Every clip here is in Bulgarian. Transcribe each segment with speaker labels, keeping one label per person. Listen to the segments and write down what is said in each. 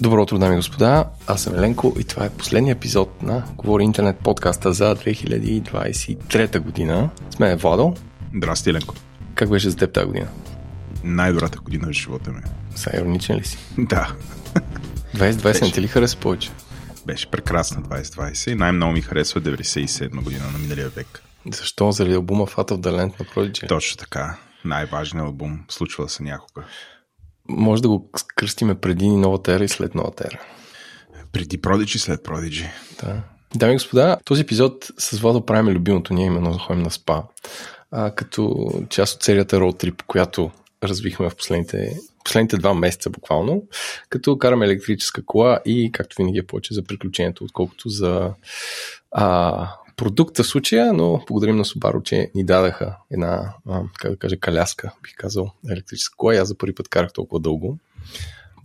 Speaker 1: Добро утро, дами и господа. Аз съм Еленко и това е последния епизод на Говори Интернет подкаста за 2023 година. С мен е Владо.
Speaker 2: Здрасти, Еленко.
Speaker 1: Как беше за теб тази година?
Speaker 2: Най-добрата година в живота ми.
Speaker 1: Са ироничен ли си?
Speaker 2: Да.
Speaker 1: 2020 не ти ли хареса повече?
Speaker 2: Беше прекрасна 2020 и най-много ми харесва 97 година на миналия век.
Speaker 1: Защо? Заради албума Fat of the Land на Prodigy?
Speaker 2: Точно така. Най-важният албум. Случва се някога.
Speaker 1: Може да го кръстиме преди новата ера и след новата ера.
Speaker 2: Преди Продиджи, след Продиджи.
Speaker 1: Да. Дами и господа, този епизод с Владо правим любимото ние, именно да ходим на спа. А, като част от серията Road Trip, която развихме в последните, последните два месеца буквално, като караме електрическа кола и както винаги е повече за приключението, отколкото за а, продукта случая, но благодарим на Subaru, че ни дадаха една, а, как да кажа, каляска, бих казал, електрическа кола. Аз за първи път карах толкова дълго.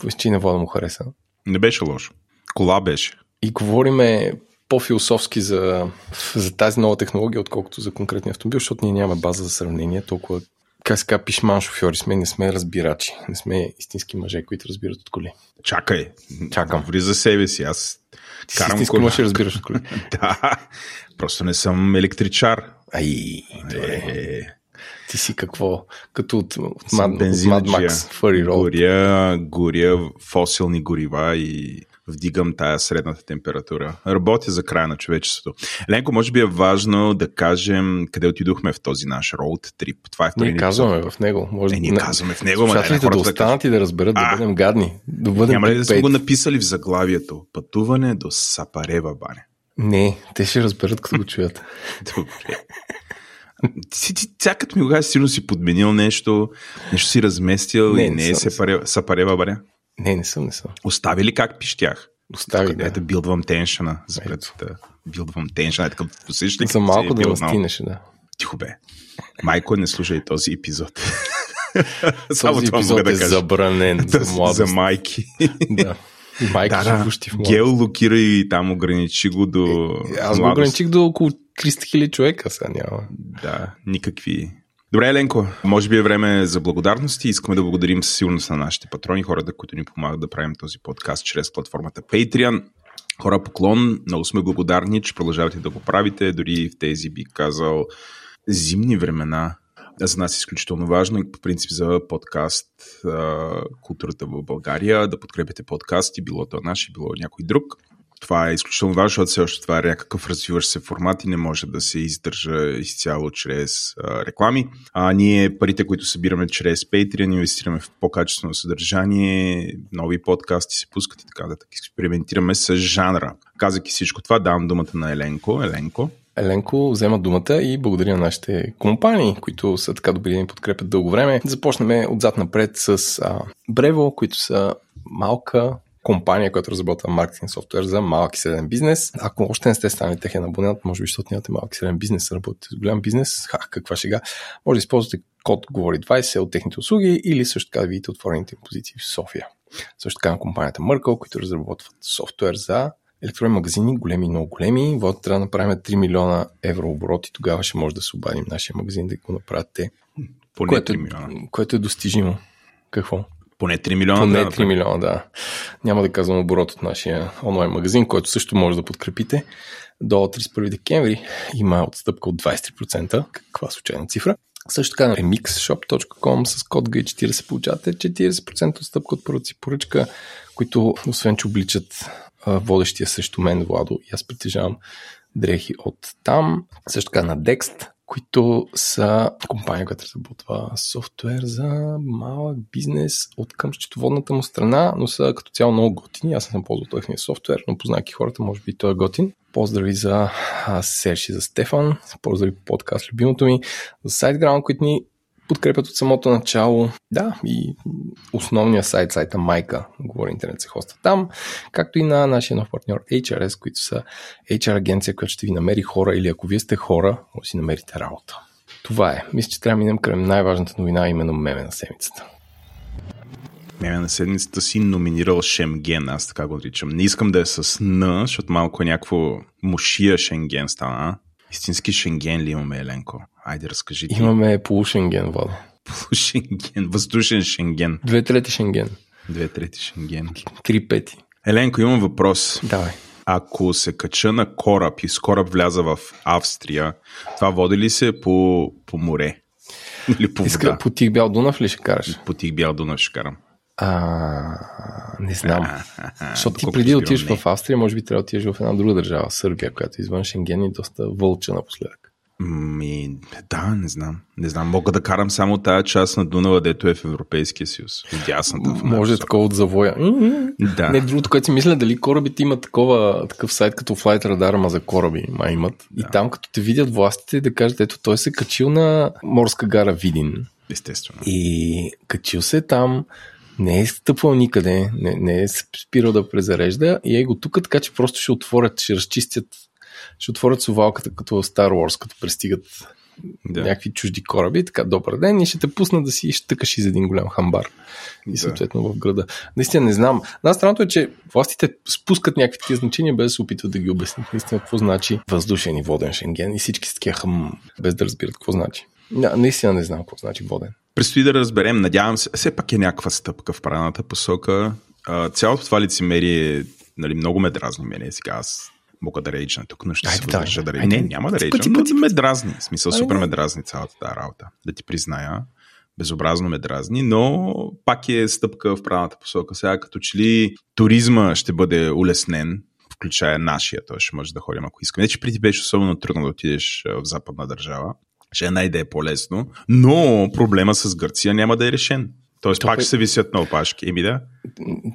Speaker 1: Виж, че и на вода му хареса.
Speaker 2: Не беше лошо. Кола беше.
Speaker 1: И говориме по-философски за, за тази нова технология, отколкото за конкретния автомобил, защото ние нямаме база за сравнение, толкова как се казва, пишман шофьори сме, не сме разбирачи, не сме истински мъже, които разбират от коли.
Speaker 2: Чакай.
Speaker 1: Чакам.
Speaker 2: Говори за себе си. Аз
Speaker 1: Ти си истински мъж и разбираш от коли.
Speaker 2: да. Просто не съм електричар.
Speaker 1: Ай, добре.
Speaker 2: Е,
Speaker 1: Ти си какво? Като от, от, Mad, от Mad. Max, Furry Road.
Speaker 2: Горя, горя фосилни горива и вдигам тая средната температура. Работя за края на човечеството. Ленко, може би е важно да кажем къде отидохме в този наш роуд трип. Това е
Speaker 1: Ние казваме в него. Може
Speaker 2: Е, ние
Speaker 1: не-
Speaker 2: казваме в него,
Speaker 1: Слушателите да останат и да разберат, да
Speaker 2: А.
Speaker 1: бъдем гадни. Да бъдем
Speaker 2: Няма ли да сме го написали в заглавието? Пътуване до Сапарева баня.
Speaker 1: Не, те ще разберат, като го чуят.
Speaker 2: Добре. Ти, ти, тя като ми го кажеш, сигурно си подменил нещо, нещо си разместил
Speaker 1: Не,
Speaker 2: и
Speaker 1: не
Speaker 2: е Сапарева, Сапарева баня.
Speaker 1: Не, не съм, не съм.
Speaker 2: Остави ли как пищях?
Speaker 1: Остави,
Speaker 2: Къде
Speaker 1: да.
Speaker 2: да билдвам теншъна. За пред да билдвам теншъна. Е такъв, усещаш ли
Speaker 1: За малко
Speaker 2: е
Speaker 1: да настинеш, да.
Speaker 2: Тихо бе. Майко, не слушай този епизод. Само
Speaker 1: Този
Speaker 2: това
Speaker 1: епизод
Speaker 2: мога да
Speaker 1: е
Speaker 2: кажа.
Speaker 1: забранен за
Speaker 2: за,
Speaker 1: младост.
Speaker 2: за майки.
Speaker 1: Да. И майка
Speaker 2: да, да. Геолокира и там ограничи го до
Speaker 1: Аз го ограничих до около 300 хиляди човека, сега няма.
Speaker 2: Да, никакви. Добре, Еленко, може би е време за благодарности. Искаме да благодарим със сигурност на нашите патрони, хората, които ни помагат да правим този подкаст чрез платформата Patreon. Хора поклон, много сме благодарни, че продължавате да го правите, дори в тези, би казал, зимни времена. За нас е изключително важно и по принцип за подкаст културата в България, да подкрепяте подкасти, било то наш, било някой друг. Това е изключително важно, защото все още това е някакъв развиващ се формат и не може да се издържа изцяло чрез а, реклами. А ние парите, които събираме чрез Patreon, инвестираме в по-качествено съдържание, нови подкасти се пускат и така нататък. Експериментираме с жанра. Казвайки всичко това, давам думата на Еленко. Еленко.
Speaker 1: Еленко взема думата и благодаря на нашите компании, които са така добри да ни подкрепят дълго време. Започнем отзад напред с а, Brevo, които са малка компания, която разработва маркетинг софтуер за малък и среден бизнес. Ако още не сте станали техен абонент, може би, защото нямате малък и среден бизнес, работите с голям бизнес, ха, каква шега, може да използвате код Говори 20 от техните услуги или също така да видите отворените им позиции в София. Също така на компанията Merkle, които разработват софтуер за електронни магазини, големи и много големи. Вот трябва да направим 3 милиона евро оборот и тогава ще може да се обадим нашия магазин да го направят те.
Speaker 2: Поне
Speaker 1: Което
Speaker 2: 3
Speaker 1: е,
Speaker 2: милиона.
Speaker 1: което е достижимо. Какво?
Speaker 2: Поне 3 милиона.
Speaker 1: Поне
Speaker 2: да
Speaker 1: 3
Speaker 2: направим.
Speaker 1: милиона, да. Няма да казвам оборот от нашия онлайн магазин, който също може да подкрепите. До 31 декември има отстъпка от 23%. Каква случайна цифра? Също така на mixshop.com с код G40 получавате 40% отстъпка от първата си поръчка, които освен, че обличат водещия срещу мен, Владо, и аз притежавам дрехи от там. Също така на Dext, които са компания, която разработва софтуер за малък бизнес от към счетоводната му страна, но са като цяло много готини. Аз не съм ползвал техния софтуер, но познайки хората, може би той е готин. Поздрави за а, Серж и за Стефан, поздрави по подкаст любимото ми, за SiteGround, които ни подкрепят от самото начало. Да, и основния сайт, сайта Майка, говори интернет се хоста там, както и на нашия нов партньор HRS, които са HR агенция, която ще ви намери хора или ако вие сте хора, може да си намерите работа. Това е. Мисля, че трябва да минем към най-важната новина, именно меме на седмицата.
Speaker 2: Меме на седмицата си номинирал Шемген, аз така го наричам. Не искам да е с Н, защото малко е някакво мушия Шенген стана. Истински Шенген ли имаме, Еленко? Айде, разкажи ти.
Speaker 1: Имаме полушенген, Владо.
Speaker 2: Шенген, въздушен Шенген.
Speaker 1: Две трети шенген.
Speaker 2: Две трети Шенген.
Speaker 1: Три пети.
Speaker 2: Еленко, имам въпрос.
Speaker 1: Давай.
Speaker 2: Ако се кача на кораб и с кораб вляза в Австрия, това води ли се по, по море? Или по
Speaker 1: Иска,
Speaker 2: вода?
Speaker 1: по тих бял Дунав ли ще караш?
Speaker 2: По тих бял Дунав ще карам.
Speaker 1: А, не знам. Защото ти преди да отидеш в Австрия, може би трябва да отидеш в една друга държава, Сърбия, която извън Шенген и доста вълча напоследък.
Speaker 2: Ми, да, не знам. Не знам. Мога да карам само тая част на Дунава, дето е в Европейския съюз. Дясната. В
Speaker 1: Може такова от завоя.
Speaker 2: Да.
Speaker 1: Не, другото, което си мисля, дали корабите имат такова, такъв сайт като Flight Radar, ама за кораби, май имат. И там, като те видят властите, да кажат, ето той се е качил на морска гара Видин
Speaker 2: Естествено.
Speaker 1: и качил се там, не е стъпвал никъде, не, не е спирал да презарежда и е го тук, така че просто ще отворят, ще разчистят, ще отворят сувалката като Star Wars, като пристигат
Speaker 2: Да.
Speaker 1: да. някакви чужди кораби, така, добър ден, и ще те пуснат да си щъкаш из един голям хамбар. И
Speaker 2: Да.
Speaker 1: съответно в града. Наистина не знам. На страното е, че властите спускат някакви такива значения, без да се опитват да ги обяснят наистина какво значи въздушен и воден Шенген и всички са такива хъм, без да разбират какво значи. Да, наистина не знам какво значи воден.
Speaker 2: Предстои да разберем. Надявам се, все пак е някаква стъпка в правилната посока. Цялото това лицемерие нали, много ме дразни мене. Сега аз мога да рейджна тук, но ще
Speaker 1: Айде,
Speaker 2: се въздържа да рейджна. Не, няма да
Speaker 1: Пъти,
Speaker 2: рейджна, но
Speaker 1: пъти,
Speaker 2: ме
Speaker 1: пъти.
Speaker 2: дразни. В смисъл,
Speaker 1: Айде.
Speaker 2: супер ме дразни цялата тази работа. Да ти призная. Безобразно ме дразни, но пак е стъпка в правилната посока. Сега като че ли туризма ще бъде улеснен, включая нашия, той ще може да ходим ако искаме. Не, че преди беше особено трудно да отидеш а, в западна държава, ще е най-да е по-лесно, но проблема с Гърция няма да е решен. Тоест
Speaker 1: То
Speaker 2: пак
Speaker 1: е-
Speaker 2: се висят на опашки. Еми да.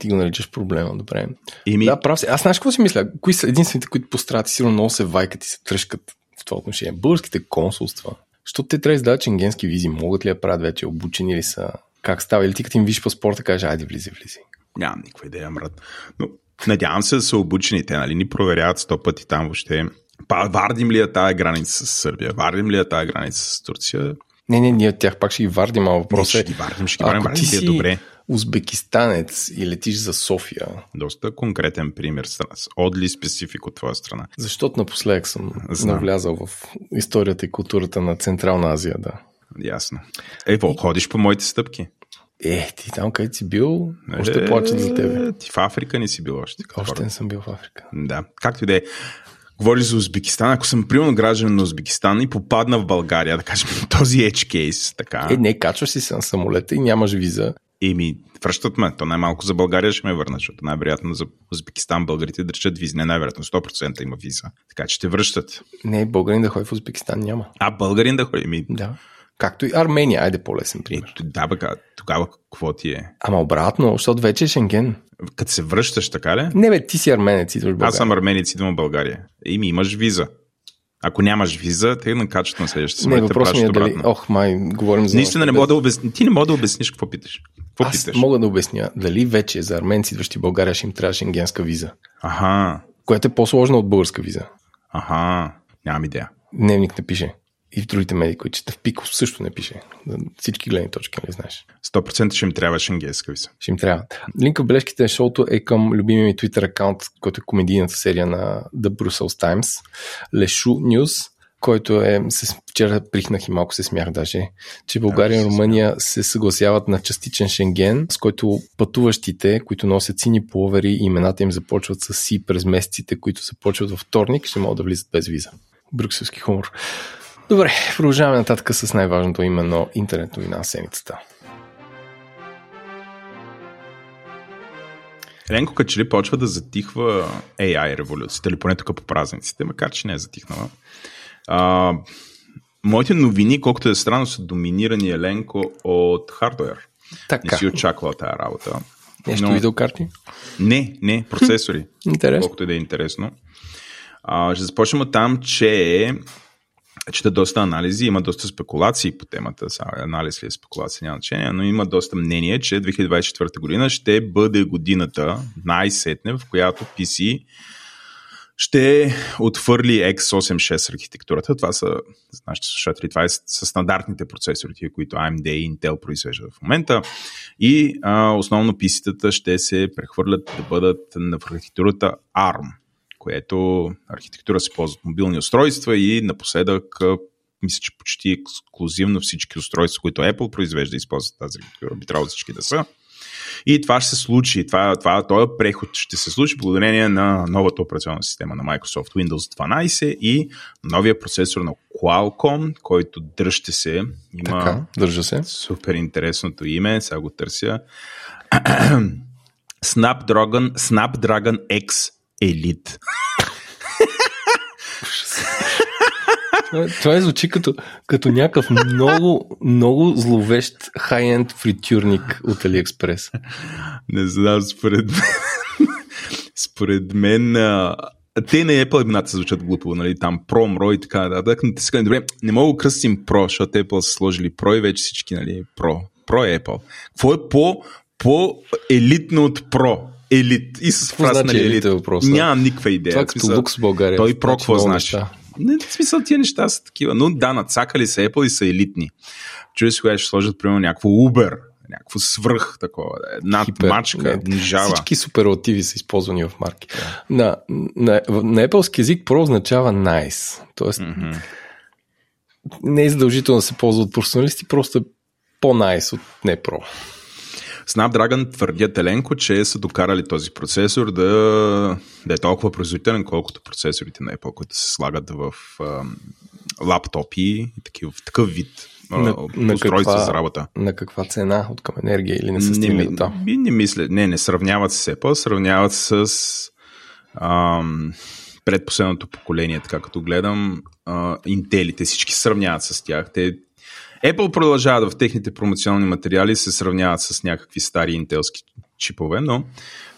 Speaker 1: Ти го наричаш проблема, добре.
Speaker 2: Еми,
Speaker 1: Да, прав си. Аз знаеш какво си мисля? Кои са единствените, които пострадат? Сигурно много се вайкат и се тръжкат в това отношение. Българските консулства. Защото те трябва да издават шенгенски визи. Могат ли да правят вече? Обучени ли са? Как става? Или ти като им виж паспорта, кажеш, айде влизи, влизи.
Speaker 2: нямам никаква идея, мрат. Но надявам се да са обучени. Те нали, ни проверяват сто пъти там въобще. Па, вардим ли е тая граница с Сърбия? Вардим ли е тая граница с Турция?
Speaker 1: Не, не, ние от тях пак ще ги вардим, а въпросът
Speaker 2: ще
Speaker 1: е,
Speaker 2: ги вардим, ще ги вардим. Вардим е
Speaker 1: си
Speaker 2: добре.
Speaker 1: узбекистанец и летиш за София,
Speaker 2: Доста конкретен пример. Одли специфик от твоя страна.
Speaker 1: защото напоследък съм
Speaker 2: Знам.
Speaker 1: навлязал в историята и културата на Централна Азия, да.
Speaker 2: Ясно. Ево, ходиш по моите стъпки.
Speaker 1: Е, ти там където си бил, още плачат за тебе.
Speaker 2: Е, Ти в Африка не си бил още.
Speaker 1: Още не съм бил в Африка.
Speaker 2: Да, както и да е. Говориш за Узбекистан. Ако съм примерно гражданин на Узбекистан и попадна в България, да кажем този edge case, така,
Speaker 1: Е, не, качваш си се на самолета и нямаш виза.
Speaker 2: еми, връщат ме. То най-малко за България ще ме върнат, защото най-вероятно за Узбекистан българите държат визи. Не най-вероятно, 100% има виза. Така че те връщат.
Speaker 1: Не, българин да ходи в Узбекистан няма.
Speaker 2: А българин да ходи. Еми,
Speaker 1: Да. Както и Армения, айде по-лесен пример.
Speaker 2: ето, да, бе, тогава какво ти е?
Speaker 1: Ама обратно, защото вече е Шенген.
Speaker 2: Като се връщаш, така ли?
Speaker 1: Не бе, ти си арменец, идваш в България.
Speaker 2: Аз съм арменец, идвам в България. Еми, имаш виза. Ако нямаш виза, те накачат на следващата
Speaker 1: Не,
Speaker 2: самолет, те
Speaker 1: въпросът ми е дали... Ох, май, говорим за...
Speaker 2: Наистина не мога да обясня. Ти не мога да обясниш какво питаш. Какво
Speaker 1: Аз
Speaker 2: питаш?
Speaker 1: мога да обясня дали вече за арменци, идващи в България, ще им трябва шенгенска виза,
Speaker 2: Аха,
Speaker 1: която е по-сложна от българска виза.
Speaker 2: аха, нямам идея.
Speaker 1: Дневник не пише. И в другите медии, които чета в Пико, също не пише. За всички гледни точки, не знаеш.
Speaker 2: 100% ще им трябва шенгенска виза.
Speaker 1: Ще им трябва. Линка в бележките на шоуто е към любимия ми Twitter акаунт, който е комедийната серия на The Brussels Times, Лешу News, който е, се, вчера прихнах и малко се смях даже, че България и Румъния се съгласяват на частичен шенген, с който пътуващите, които носят сини половери и имената им започват с си през месеците, които започват във вторник, ще могат да влизат без виза. Брюкселски хумор. Добре, продължаваме нататък с най-важното именно интернет новина на седмицата.
Speaker 2: Еленко като че ли почва да затихва AI революцията, или поне тук по празниците, макар че не е затихнала. А, моите новини, колкото е странно, са доминирани Еленко от хардуер. Не
Speaker 1: Така,
Speaker 2: си очаквала тази работа.
Speaker 1: нещо
Speaker 2: но-
Speaker 1: видеокарти?
Speaker 2: Не, не, процесори.
Speaker 1: Интересно.
Speaker 2: колкото и да е интересно. А, ще започнем от там, че чета доста анализи, има доста спекулации по темата. Анализ ли е спекулация, няма значение, но има доста мнение, че 2024 година ще бъде годината най-сетне, в която PC ще отвърли x86 архитектурата. Това са, нашите слушатели, това е, са стандартните процесори, които AMD и Intel произвеждат в момента. И а, основно PC-тата ще се прехвърлят да бъдат на архитектурата ARM, което архитектура се ползват мобилни устройства и напоследък мисля, че почти ексклюзивно всички устройства, които Apple произвежда, използват тази архитектура. Би трябвало всички да са. И това ще се случи. Това, това, този преход ще се случи благодарение на новата операционна система на Microsoft Windows 12 и новия процесор на Qualcomm, който дръжте се. Има
Speaker 1: така, държа се.
Speaker 2: Супер интересното име, сега го търся. Snapdragon, Snapdragon X Elite.
Speaker 1: Това, това звучи като, като някакъв много, много зловещ хай-енд фритюрник от Алиекспрес.
Speaker 2: Не знам, според мен. според мен. А, те на Apple имената се звучат глупо, нали? Там Pro, Pro и така нататък. Но те са добре, не мога да кръстим Pro, защото Apple са сложили Pro и вече всички, нали? Pro. Pro е Apple. Какво е по, по-елитно от Pro? Елит. И с
Speaker 1: фраз значи
Speaker 2: елит.
Speaker 1: е въпрос,
Speaker 2: Нямам никаква идея.
Speaker 1: Това като лукс в България.
Speaker 2: Той про какво значи? Не, в смисъл тия неща са такива. Но да, нацакали са Apple и са елитни. Чуя си кога ще сложат, примерно, някакво Uber, някакво свръх такова, над Хипер, мачка, нижава.
Speaker 1: Всички суперлативи са използвани в марки. Yeah. На, на, на Apple език Pro означава nice. Тоест, mm-hmm. не е задължително да се ползва от професионалисти, просто е по-найс от не Pro.
Speaker 2: Snapdragon твърдят Еленко, че са докарали този процесор да, да е толкова производителен, колкото процесорите на Apple, които се слагат в а, лаптопи и такива, в такъв вид на, устройства каква, за работа.
Speaker 1: На каква цена? От към енергия или не се стигне
Speaker 2: не, не, не мисля. Не, не сравняват с Apple, сравняват с ам, предпоследното поколение, така като гледам, а, интелите, всички сравняват с тях. Те Apple продължава в техните промоционални материали се сравняват с някакви стари интелски чипове, но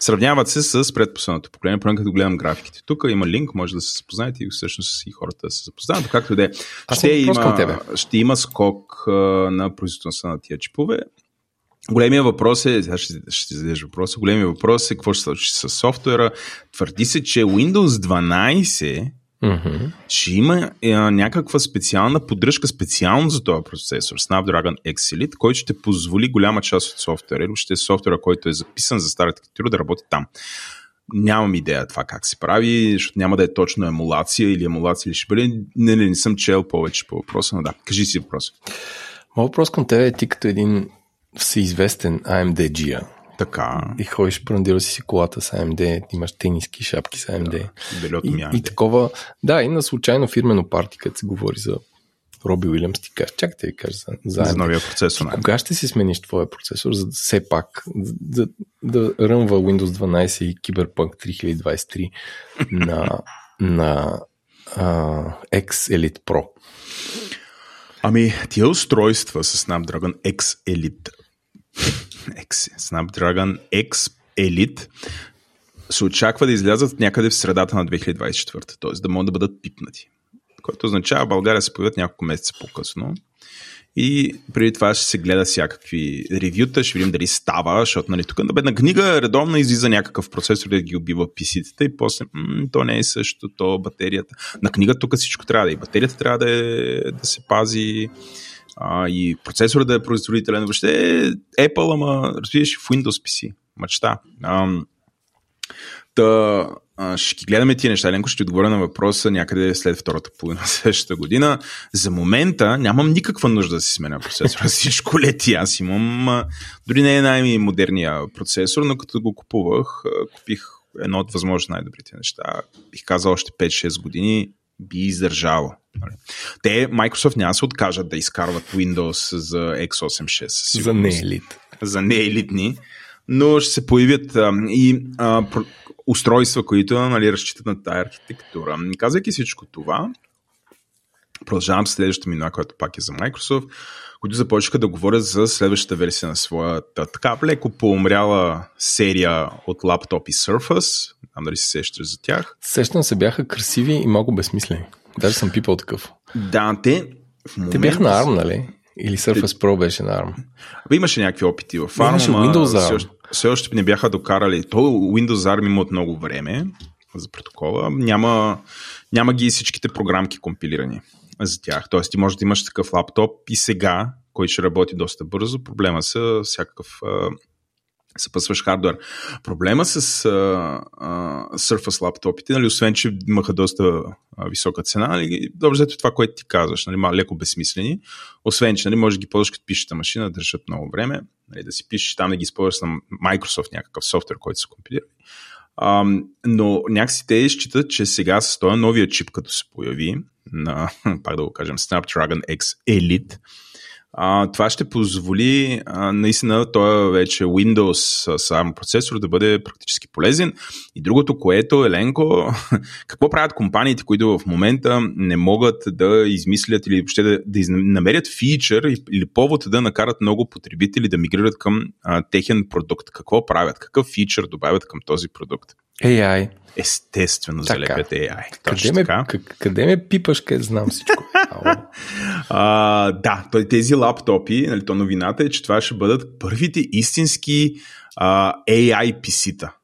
Speaker 2: сравняват се с предпоследното поколение, поне като гледам графиките. Тук има линк, може да се запознаете и всъщност и хората да се запознаят. Както де, ще има, ще има скок а, на производителността на тия чипове. Големия въпрос е, сега ще, ще зададеш въпроса, големия въпрос е какво ще се случи с софтуера. Твърди се, че Windows 12 Mm-hmm. Ще има е, някаква специална поддръжка специално за този процесор Snapdragon X Elite, който ще позволи голяма част от софтуера или ще е софтуера, който е записан за старата архитектура да работи там. Нямам идея това как се прави, защото няма да е точно емулация или емулация или ще бъде. Не, не, не съм чел повече по въпроса, но да, кажи си въпрос.
Speaker 1: Моят въпрос към теб е ти като един всеизвестен AMD-джия,
Speaker 2: така.
Speaker 1: И ходиш, брандира си си колата с AMD, имаш тениски, шапки с AMD.
Speaker 2: Да,
Speaker 1: и, и такова. Да, и на случайно фирмено парти, като се говори за Роби Уилямс, ти кажеш, чакай да кажа за,
Speaker 2: за, за новия процесор.
Speaker 1: Ти, кога ще си смениш твоя процесор, за да все пак да, да рънва Windows 12 и Cyberpunk 3023 на, на uh, X Elite Pro?
Speaker 2: Ами, тия устройства с Snapdragon X Elite X, Snapdragon X Elite се очаква да излязат някъде в средата на 2024, т.е. да могат да бъдат пипнати. Което означава България се появят няколко месеца по-късно. И преди това ще се гледа всякакви ревюта, ще видим дали става, защото нали, тук на бедна книга редовно излиза някакъв процесор да ги убива PC-тата и после м- то не е също, то батерията. На книга тук всичко трябва да е. Батерията трябва да, е, да се пази, а, и процесора да е производителен. Въобще Apple, ама разбираш в Windows PC. Мечта. А, да, ще ги гледаме тия неща. Ленко ще отговоря на въпроса някъде след втората половина следващата година. За момента нямам никаква нужда да си сменя процесора. Всичко лети. Аз имам дори не е най-модерния процесор, но като го купувах, купих едно от възможно най-добрите неща. Бих казал още 5-6 години би издържало. Нали? Те, Microsoft няма се откажат да изкарват Windows за x86.
Speaker 1: За неелит.
Speaker 2: За неелитни, но ще се появят а, и а, устройства, които нали, разчитат на тази архитектура. Казвайки всичко това, продължавам следващата минута, която пак е за Microsoft, които започнаха да говорят за следващата версия на своята така леко поумряла серия от лаптопи Surface. Знам дали се сещаш за тях.
Speaker 1: Сещам се, бяха красиви и много безсмислени. Даже съм пипал такъв.
Speaker 2: Да, те
Speaker 1: в момента... Те бяха на ARM, нали? Или Surface. Pro беше на ARM?
Speaker 2: Абе, имаше някакви опити в ARM, имаше
Speaker 1: Windows ARM.
Speaker 2: Все, още, все още не бяха докарали. То Windows ARM има от много време за протокола. Няма, няма ги всичките програмки компилирани за тях. Тоест, ти можеш да имаш такъв лаптоп и сега, който ще работи доста бързо. Проблема са всякакъв съпъсваш хардвер. Проблема с а, а, Surface лаптопите, нали, освен, че имаха доста а, висока цена, нали, добре, ето това, което ти казваш, нали, малко леко безсмислени, освен, че нали, може да ги ползваш като пишете машина, да държат много време, нали, да си пишеш там да ги използваш на Microsoft някакъв софтуер, който се компилира. Um, но някакси те считат, че сега с този новия чип, като се появи, на, пак да го кажем, Snapdragon X Elite, а, това ще позволи а, наистина този вече Windows сам процесор да бъде практически полезен. И другото, което Еленко, какво правят компаниите, които в момента не могат да измислят или въобще да, да намерят фичър или повод да накарат много потребители да мигрират към а, техен продукт? Какво правят? Какъв фичър добавят към този продукт?
Speaker 1: AI.
Speaker 2: Естествено така. залепят AI.
Speaker 1: Точно къде, така. Ме, къде ме пипаш, къде знам всичко?
Speaker 2: а, да, тези лаптопи, нали, то новината е, че това ще бъдат първите истински а, AI PC-та.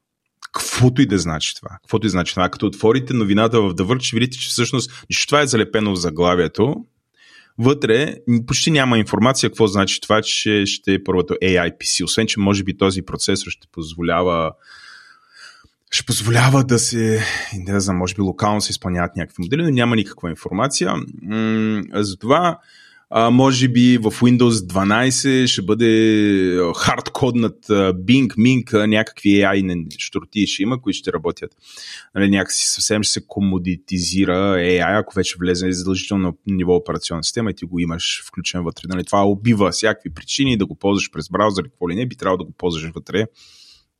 Speaker 2: Каквото и да значи това. Каквото и да значи това. Като отворите новината в Verge, ще видите, че всъщност нищо това е залепено в заглавието. Вътре почти няма информация какво значи това, че ще е първото AI PC. Освен, че може би този процесор ще позволява ще позволява да се, не знам, може би локално се изпълняват някакви модели, но няма никаква информация. Затова може би в Windows 12 ще бъде хардкоднат Bing, Ming, някакви AI штурти ще има, които ще работят. Нали, някакси съвсем ще се комодитизира AI, ако вече влезе задължително ниво операционна система и ти го имаш включен вътре. Нали, това убива всякакви причини да го ползваш през браузър какво ли не, би трябвало да го ползваш вътре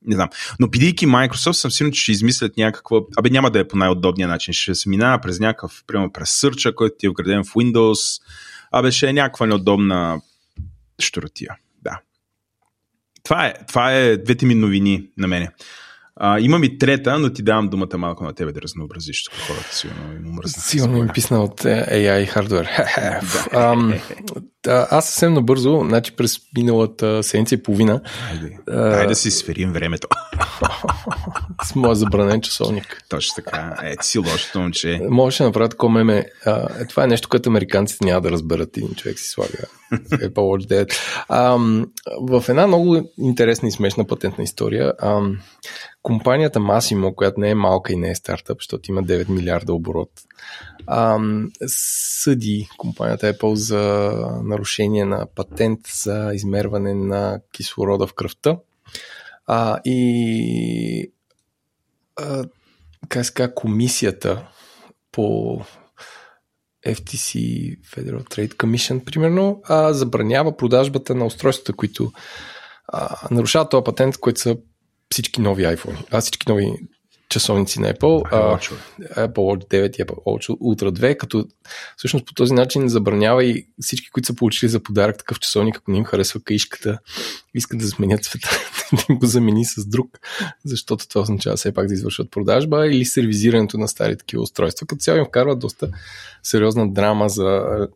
Speaker 2: не знам. Но бидейки Microsoft, съм сигурен, че ще измислят някаква... Абе, няма да е по най-удобния начин. Ще се минава през някакъв, примерно през сърча, който ти е вграден в Windows. Абе, ще е някаква неудобна щуротия. Да. Това е, това е двете ми новини на мене. А, имам и трета, но ти давам думата малко на тебе да разнообразиш тук хората. Сигурно им
Speaker 1: умръзна. Сигурно им писна от е, AI хардвер. аз съвсем набързо, значи през миналата седмица и половина.
Speaker 2: Айде, Дай да си сверим времето.
Speaker 1: с моя забранен часовник.
Speaker 2: Точно така. Е, ти си лошото момче.
Speaker 1: Можеше да направя такова меме. А, е, това е нещо, което американците няма да разберат. Един човек си слага Apple Watch 9. А, в една много интересна и смешна патентна история, а, компанията Massimo, която не е малка и не е стартъп, защото има 9 милиарда оборот, а, съди компанията Apple за нарушение на патент за измерване на кислорода в кръвта. А, и а, как комисията по FTC Federal Trade Commission, примерно, а, забранява продажбата на устройствата, които а, нарушават този патент, които са всички нови iPhone, а всички нови часовници на Apple, Watch, Apple Watch 9 и Apple Watch Ultra 2, като всъщност по този начин забранява и всички, които са получили за подарък такъв часовник, ако не им харесва каишката, искат да сменят света, да им го замени с друг, защото това означава все пак да извършват продажба или сервизирането на стари такива устройства. Като цяло им вкарва доста сериозна драма за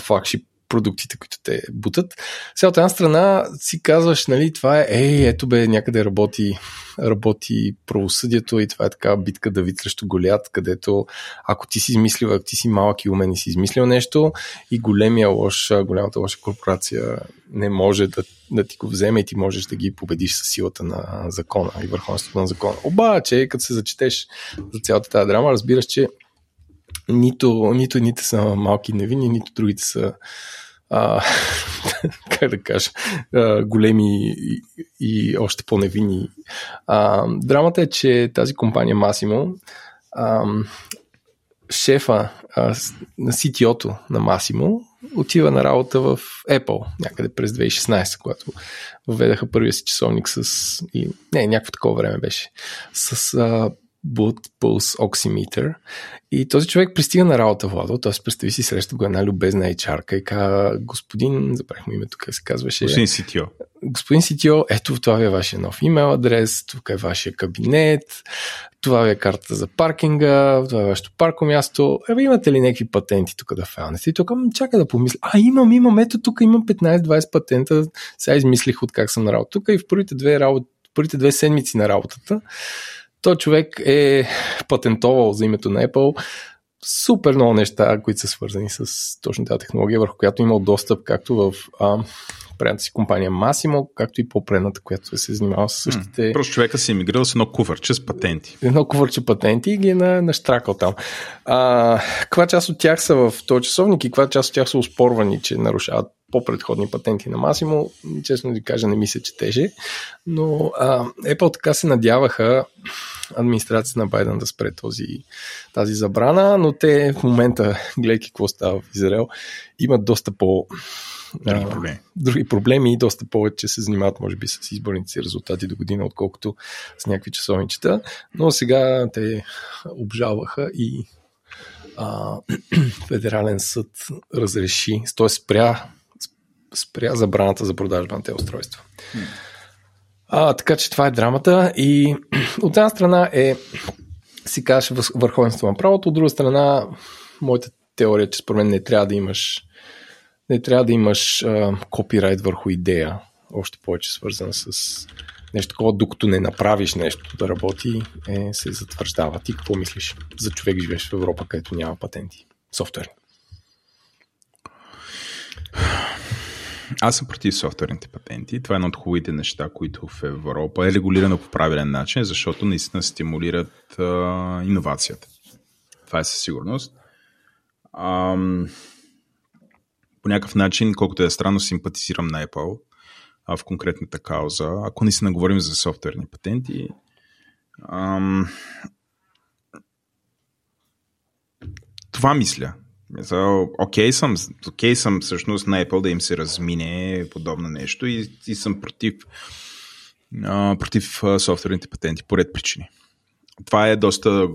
Speaker 1: флагшип продуктите, които те бутат. Сега от една страна си казваш, нали, това е, ей, ето бе, някъде работи, работи правосъдието и това е така битка Давид срещу Голят, където ако ти си измислил, ако ти си малък и умен и си измислил нещо и големия лош, голямата лоша корпорация не може да, да ти го вземе и ти можеш да ги победиш с силата на закона и върховенството на закона. Обаче, като се зачетеш за цялата тази драма, разбираш, че нито, нито едните са малки невинни, нито другите са а, как да кажа, а, големи и, и още по-невинни. А, драмата е, че тази компания а, шефа а, на CTO-то на Massimo отива на работа в Apple някъде през 2016, когато въведаха първия си часовник с... И, не, някакво такова време беше. С а, Boot Pulse Oximeter. И този човек пристига на работа, Владо, т.е. представи си среща го една любезна HR и каза, господин, забрахме името, как се казваше.
Speaker 2: Господин CTO.
Speaker 1: Господин CTO, ето това ви е вашия нов имейл адрес, тук е вашия кабинет, това ви е картата за паркинга, това е вашето парко място. Ева, имате ли някакви патенти тук да файлнете? И тук чака да помисля. А, имам, имам, ето тук имам 15-20 патента. Сега измислих от как съм на работа. Тук и в първите две, работ... първите две седмици на работата той човек е патентовал за името на Apple супер много неща, които са свързани с точно тази технология, върху която имал достъп както в а, предната си компания Massimo, както и по-предната, която се занимава с същите...
Speaker 2: Просто човека си емигрирал с едно кувърче с патенти.
Speaker 1: Едно кувърче патенти и ги е на, наштракал там. А, каква част от тях са в този часовник и каква част от тях са успорвани, че нарушават по-предходни патенти на Масимо, честно ви кажа, не ми се четеше, но а, Apple така се надяваха администрацията на Байден да спре този, тази забрана, но те в момента, гледайки какво става в Израел, имат доста по
Speaker 2: други проблеми.
Speaker 1: други проблеми и доста повече се занимават, може би, с изборните си резултати до година, отколкото с някакви часовничета. Но сега те обжалваха и а, Федерален съд разреши, т.е. спря спря забраната за продажба на тези устройства. А, така че това е драмата и от една страна е си казваш върховенство на правото, от друга страна моята теория, е, че според мен не трябва да имаш не трябва да имаш а, копирайт върху идея, още повече свързана с нещо такова, докато не направиш нещо да работи, е, се затвърждава. Ти какво мислиш за човек живееш в Европа, където няма патенти? Софтуерни.
Speaker 2: Аз съм против софтуерните патенти. Това е едно от хубавите неща, които в Европа е регулирано по правилен начин, защото наистина стимулират а, иновацията. Това е със сигурност. Ам, по някакъв начин, колкото е странно, симпатизирам на Apple а, в конкретната кауза. Ако не си наговорим за софтуерни патенти, ам, това мисля. Окей okay съм, okay съм всъщност на Apple да им се размине подобно нещо и, и съм против, а, против софтуерните патенти по ред причини. Това е доста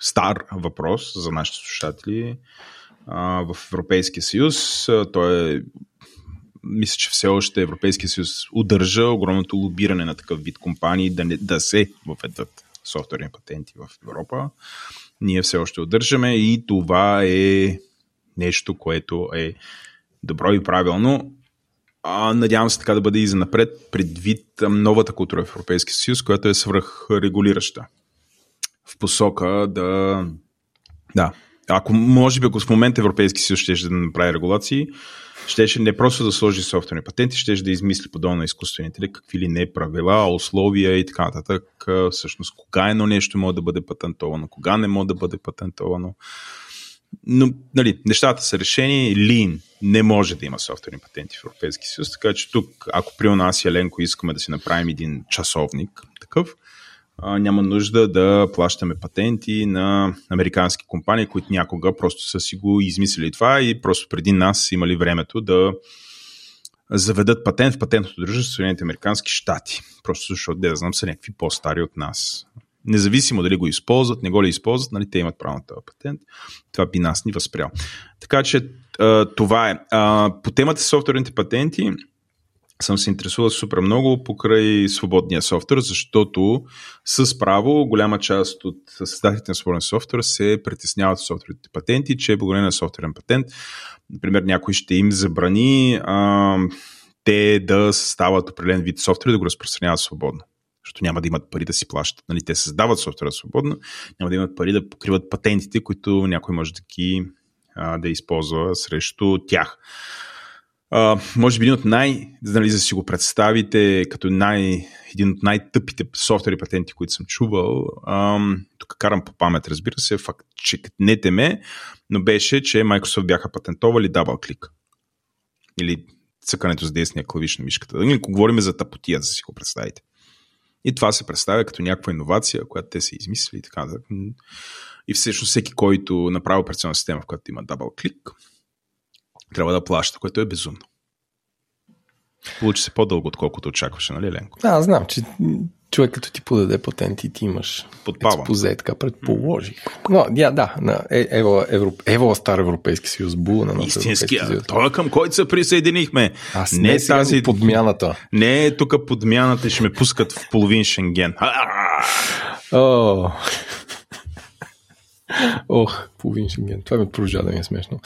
Speaker 2: стар въпрос за нашите слушатели а, в Европейския съюз. Той е мисля, че все още Европейския съюз удържа огромното лобиране на такъв вид компании да, не, да се въведат софтуерни патенти в Европа ние все още удържаме и това е нещо, което е добро и правилно. А, надявам се така да бъде и за напред, предвид новата култура в Европейския съюз, която е свръхрегулираща. В посока да. Да. Ако може би, ако в момента Европейски съюз ще да направи регулации, щеше не просто да сложи софтуерни патенти, щеше да измисли подобно на изкуствените какви ли не правила, условия и така нататък. Всъщност, кога едно нещо може да бъде патентовано, кога не може да бъде патентовано. Но, нали, нещата са решени. Лин не може да има софтуерни патенти в Европейски съюз, така че тук, ако при нас и Еленко искаме да си направим един часовник такъв, няма нужда да плащаме патенти на американски компании, които някога просто са си го измислили това и просто преди нас имали времето да заведат патент в патентното дружество в Съединените Американски щати. Просто защото, да знам, са някакви по-стари от нас. Независимо дали го използват, не го ли използват, нали, те имат право на този патент. Това би нас ни възпрял. Така че това е. По темата софтуерните патенти, съм се интересувал супер много покрай свободния софтуер, защото с право голяма част от създателите на свободен софтуер се притесняват от софтуерните патенти, че благодарение на софтуерен патент, например, някой ще им забрани а, те да съставят определен вид софтуер и да го разпространяват свободно. Защото няма да имат пари да си плащат. Нали, те създават софтуера свободно, няма да имат пари да покриват патентите, които някой може да ги а, да използва срещу тях. Uh, може би един от най, нали, за да си го представите, като най, един от най-тъпите софтуери патенти, които съм чувал. Uh, тук карам по памет, разбира се, факт, че не ме, но беше, че Microsoft бяха патентовали дабл клик. Или цъкането с десния клавиш на мишката. Нали, ако говорим за тъпотия, за да си го представите. И това се представя като някаква иновация, която те са измислили и така. И всъщност всеки, който направи операционна система, в която има дабл клик, трябва да плаща, което е безумно. Получи се по-дълго, отколкото очакваше, нали, Ленко?
Speaker 1: Да, знам, че човек като ти подаде патент и ти имаш
Speaker 2: Подпавам.
Speaker 1: експозе, така предположих. Но, я, да, на е, Ево, Европ... Ево Стар Европейски съюз, Була на
Speaker 2: Истинския. Той е към който се присъединихме.
Speaker 1: Аз не, не тази подмяната.
Speaker 2: Не е тук подмяната ще ме пускат в половин Шенген.
Speaker 1: О, Ох, половин Шенген. Това ми продължава да ми е смешно.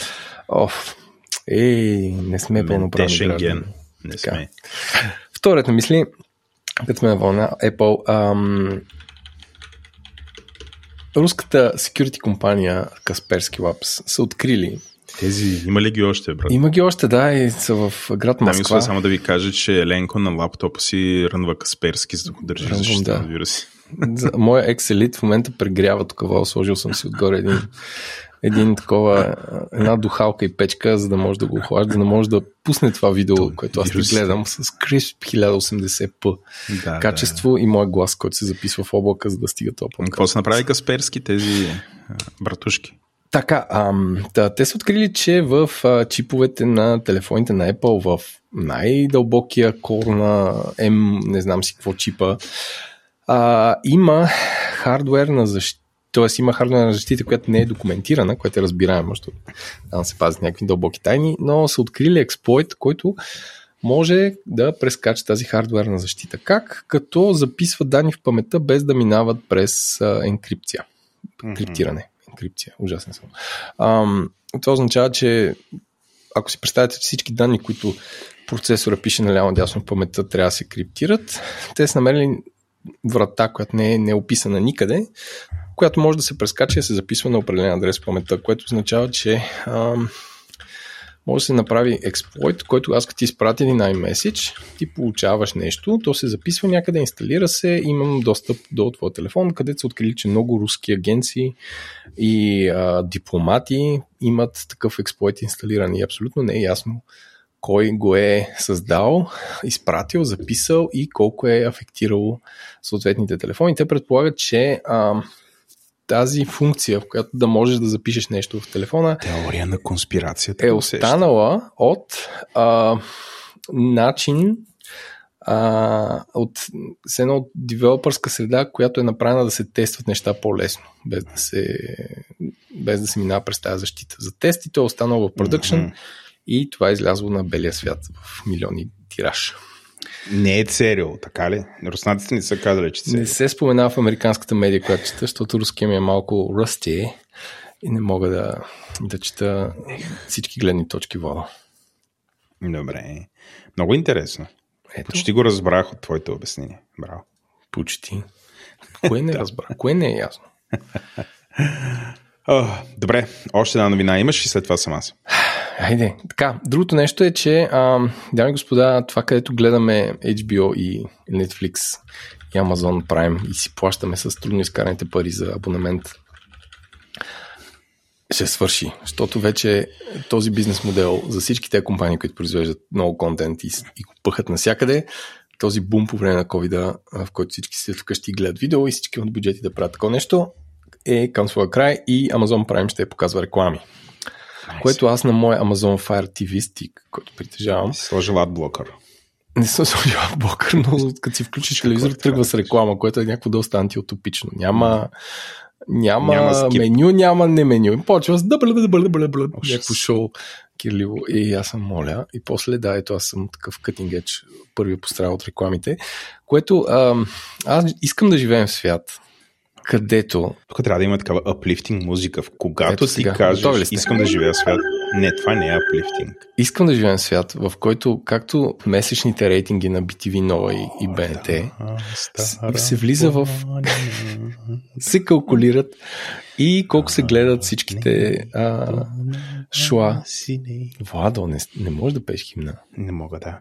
Speaker 1: Оф. Ей, не сме пълноправни
Speaker 2: Шенген. Не сме.
Speaker 1: Втората мисли, като сме на вълна, Apple, ам, руската security компания Kaspersky Labs са открили
Speaker 2: Тези, има ли ги още, брат?
Speaker 1: Има ги още, да, и са в град
Speaker 2: Да,
Speaker 1: Москва.
Speaker 2: мисля само да ви кажа, че Еленко на лаптопа си рънва Касперски, за да го държи
Speaker 1: Рънвам,
Speaker 2: защита,
Speaker 1: да.
Speaker 2: се.
Speaker 1: За- Моя екселит в момента прегрява тук, сложил съм си отгоре един, един такова, една духалка и печка, за да може да го охлажда, за да може да пусне това видео,
Speaker 2: То,
Speaker 1: което аз
Speaker 2: вирус.
Speaker 1: гледам с Crisp 1080p
Speaker 2: Да,
Speaker 1: качество и моят глас, който се записва в облака, за да стига това
Speaker 2: Да.
Speaker 1: подкаст.
Speaker 2: Какво са направили Касперски, тези братушки?
Speaker 1: Така, ам, да, те са открили, че в а, чиповете на телефоните на Apple, в най-дълбокия кор на M, не знам си какво чипа, а, има хардвер на защита, т.е. има хардвер на защита, която не е документирана, което е разбираемо, защото там се пазят някакви дълбоки тайни, но са открили експлойт, който може да прескача тази хардуерна защита. Как? Като записва данни в паметта без да минават през а, енкрипция. Криптиране. Енкрипция. Ужасен съм. Ам, това означава, че ако си представяте всички данни, които процесора пише наляво надясно в паметта, трябва да се криптират, те са намерили врата, която не е, не е описана никъде, която може да се прескача и се записва на определен адрес в паметта, което означава, че ам, може да се направи експлойт, който аз като ти изпратя един iMessage, ти получаваш нещо, то се записва някъде, инсталира се, имам достъп до твоя телефон, където са открили, че много руски агенции и а, дипломати имат такъв експлойт инсталиран и абсолютно не е ясно кой го е създал, изпратил, записал и колко е афектирало съответните телефони. Те предполагат, че а, тази функция, в която да можеш да запишеш нещо в телефона,
Speaker 2: Теория на конспирацията.
Speaker 1: е останала от а, начин а, от с една от девелопърска среда, която е направена да се тестват неща по-лесно, без да се, без да се минава през тази защита. За тестите е останало в продъкшн
Speaker 2: Мгм.
Speaker 1: и това е излязло на белия свят в милиони тираж.
Speaker 2: Не е церил, така ли? Руснаците не са казали, че
Speaker 1: Не
Speaker 2: церил.
Speaker 1: се споменава в американската медия, която чета, защото руския ми е малко ръсти и не мога да, да чета всички гледни точки вода.
Speaker 2: Добре. Много интересно.
Speaker 1: Ето.
Speaker 2: Почти го разбрах от твоите обяснения. Браво.
Speaker 1: Почти. Кое не разбра? Кое не е ясно?
Speaker 2: О, добре, още една новина имаш и след това съм аз.
Speaker 1: Хайде. Така, другото нещо е, че, а, дами и господа, това където гледаме HBO и Netflix и Amazon Prime и си плащаме с трудно изкараните пари за абонамент, ще свърши. Защото вече този бизнес модел за всички тези компании, които произвеждат много контент и, и го пъхат навсякъде, този бум по време на covid в който всички седят вкъщи гледат видео и всички имат бюджети да правят такова нещо, е към своя край и Amazon Prime ще показва реклами. Което аз на моя Amazon Fire TV stick, който притежавам,
Speaker 2: сложил адблокър.
Speaker 1: не съм сложил блокър, но като си включиш телевизор, тръгва с реклама, което е някакво доста антиутопично. Няма, няма,
Speaker 2: Няма скип.
Speaker 1: меню, няма не меню. Почва с дъбля, дъбля, дъбля,
Speaker 2: Ужас.
Speaker 1: някакво шоу кирливо. И аз съм моля. И после, да, ето аз съм такъв cutting edge, първия пострадал от рекламите, което ам, аз искам да живеем в свят, където
Speaker 2: Тук трябва да има такава uplifting музика. В Когато
Speaker 1: Ето
Speaker 2: ти
Speaker 1: сега.
Speaker 2: кажеш,
Speaker 1: ли сте?
Speaker 2: искам да живея свят. Не, това не е uplifting.
Speaker 1: искам да живеем в свят, в който както месечните рейтинги на BTV Нова и, и БНТ
Speaker 2: Стара
Speaker 1: се влиза в- се калкулират и колко се гледат всичките а, шоа. Владо, не, не може да пееш химна.
Speaker 2: Не мога да.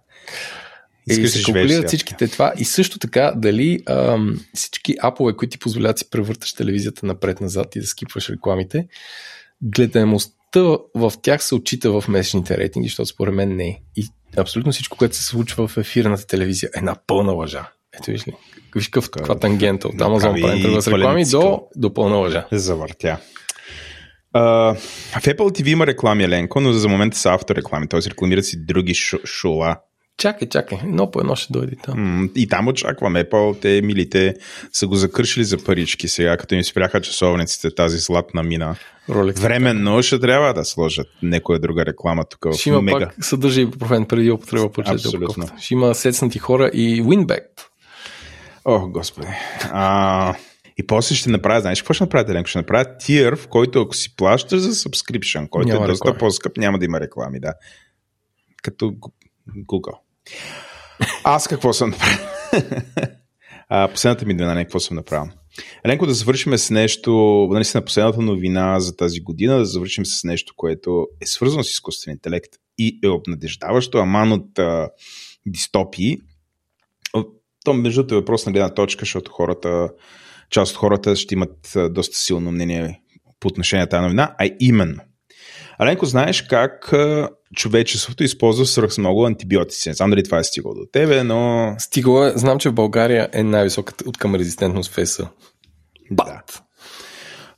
Speaker 1: И
Speaker 2: Искаш
Speaker 1: се
Speaker 2: да живееш
Speaker 1: калкулират всичките това и също така дали ам, всички апове, които ти позволяват си превърташ телевизията напред-назад и да скипваш рекламите, гледаемостта в тях се отчита в месечните рейтинги, защото според мен не е. И абсолютно всичко, което се случва в ефирната телевизия е на пълна лъжа. Ето виж ли, виж какъв, каква тангента от Amazon Prime тръгва с реклами до, до пълна лъжа.
Speaker 2: Завъртя. Uh, в Apple TV има реклами, Еленко, но за момента са автореклами, т.е. рекламират си други шо- шола.
Speaker 1: Чакай, чакай, едно по едно ще дойде там.
Speaker 2: И там очаквам Apple, те милите са го закършили за парички сега, като им спряха часовниците тази златна мина.
Speaker 1: Rolex.
Speaker 2: Временно ще трябва да сложат някоя друга реклама тук в
Speaker 1: Ще има
Speaker 2: Мега.
Speaker 1: пак съдържа и профен преди употреба по
Speaker 2: Абсолютно.
Speaker 1: Ще има сецнати хора и Winback.
Speaker 2: О, господи. А, и после ще направя, знаеш какво ще направя, Еленко? Ще направя тир, в който ако си плащаш за subscription, който
Speaker 1: Няма
Speaker 2: е доста
Speaker 1: реклами.
Speaker 2: по-скъп, няма да има реклами, да. Като Google. Аз какво съм направил? Последната ми новина, не какво съм направил. Еленко, да завършим с нещо, нали на последната новина за тази година, да завършим с нещо, което е свързано с изкуствен интелект и е обнадеждаващо, аман от а, дистопии. То, между другото, е въпрос на гледна точка, защото хората, част от хората ще имат доста силно мнение по отношение на тази новина, а именно. Аленко, знаеш как човечеството използва свръх много антибиотици. Не знам дали това е стигало до тебе, но...
Speaker 1: Стигало е. Знам, че в България е най-високата от към резистентност в ЕСА.
Speaker 2: Да.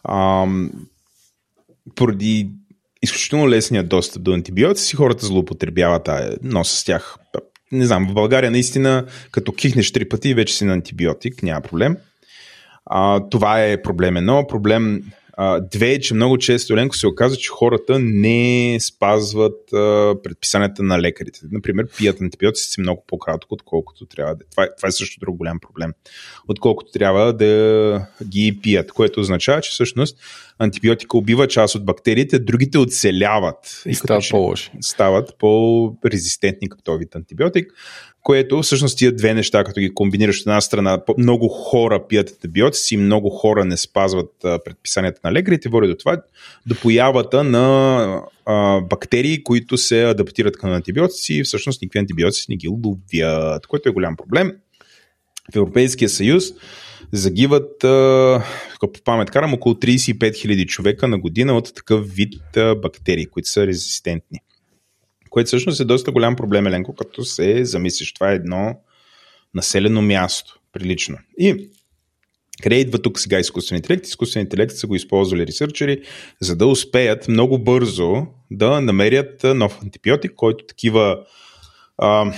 Speaker 2: Ам, поради изключително лесния достъп до антибиотици, хората злоупотребяват, а носят с тях. Не знам, в България наистина, като кихнеш три пъти, вече си на антибиотик, няма проблем. А, това е проблем едно. Проблем а, две е, че много често, Ленко, се оказва, че хората не спазват а, предписанията на лекарите. Например, пият антибиотици много по-кратко, отколкото трябва да. Това, е, това е също друг голям проблем. Отколкото трябва да ги пият, което означава, че всъщност антибиотика убива част от бактериите, другите оцеляват.
Speaker 1: И, и стават по-лоши.
Speaker 2: Стават по-резистентни този вид антибиотик което всъщност тия две неща, като ги комбинираш от една страна, много хора пият антибиотици и много хора не спазват предписанията на лекарите, води до това, до появата на а, бактерии, които се адаптират към антибиотици и всъщност никакви антибиотици не ги ловят, което е голям проблем. В Европейския съюз загиват, по памет карам, около 35 000 човека на година от такъв вид бактерии, които са резистентни което всъщност е доста голям проблем, Еленко, като се замислиш. Това е едно населено място, прилично. И къде идва тук сега изкуствен интелект? Изкуствен интелект са го използвали ресърчери, за да успеят много бързо да намерят нов антибиотик, който такива а,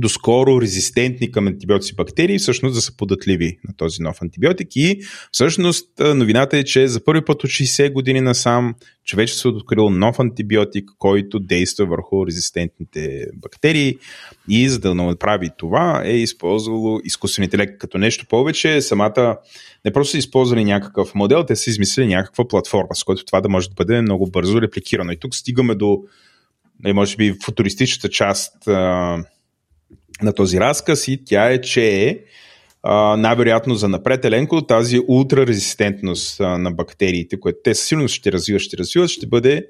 Speaker 2: доскоро резистентни към антибиотици бактерии, всъщност да са податливи на този нов антибиотик. И всъщност новината е, че за първи път от 60 години насам човечеството е открило нов антибиотик, който действа върху резистентните бактерии и за да направи това е използвало изкуствен интелект като нещо повече. Самата не просто са използвали някакъв модел, те са измислили някаква платформа, с която това да може да бъде много бързо репликирано. И тук стигаме до, нали, може би, футуристичната част на този разказ и тя е, че най-вероятно за напред Еленко тази ултрарезистентност на бактериите, което те силно ще развиват, ще развиват, ще бъде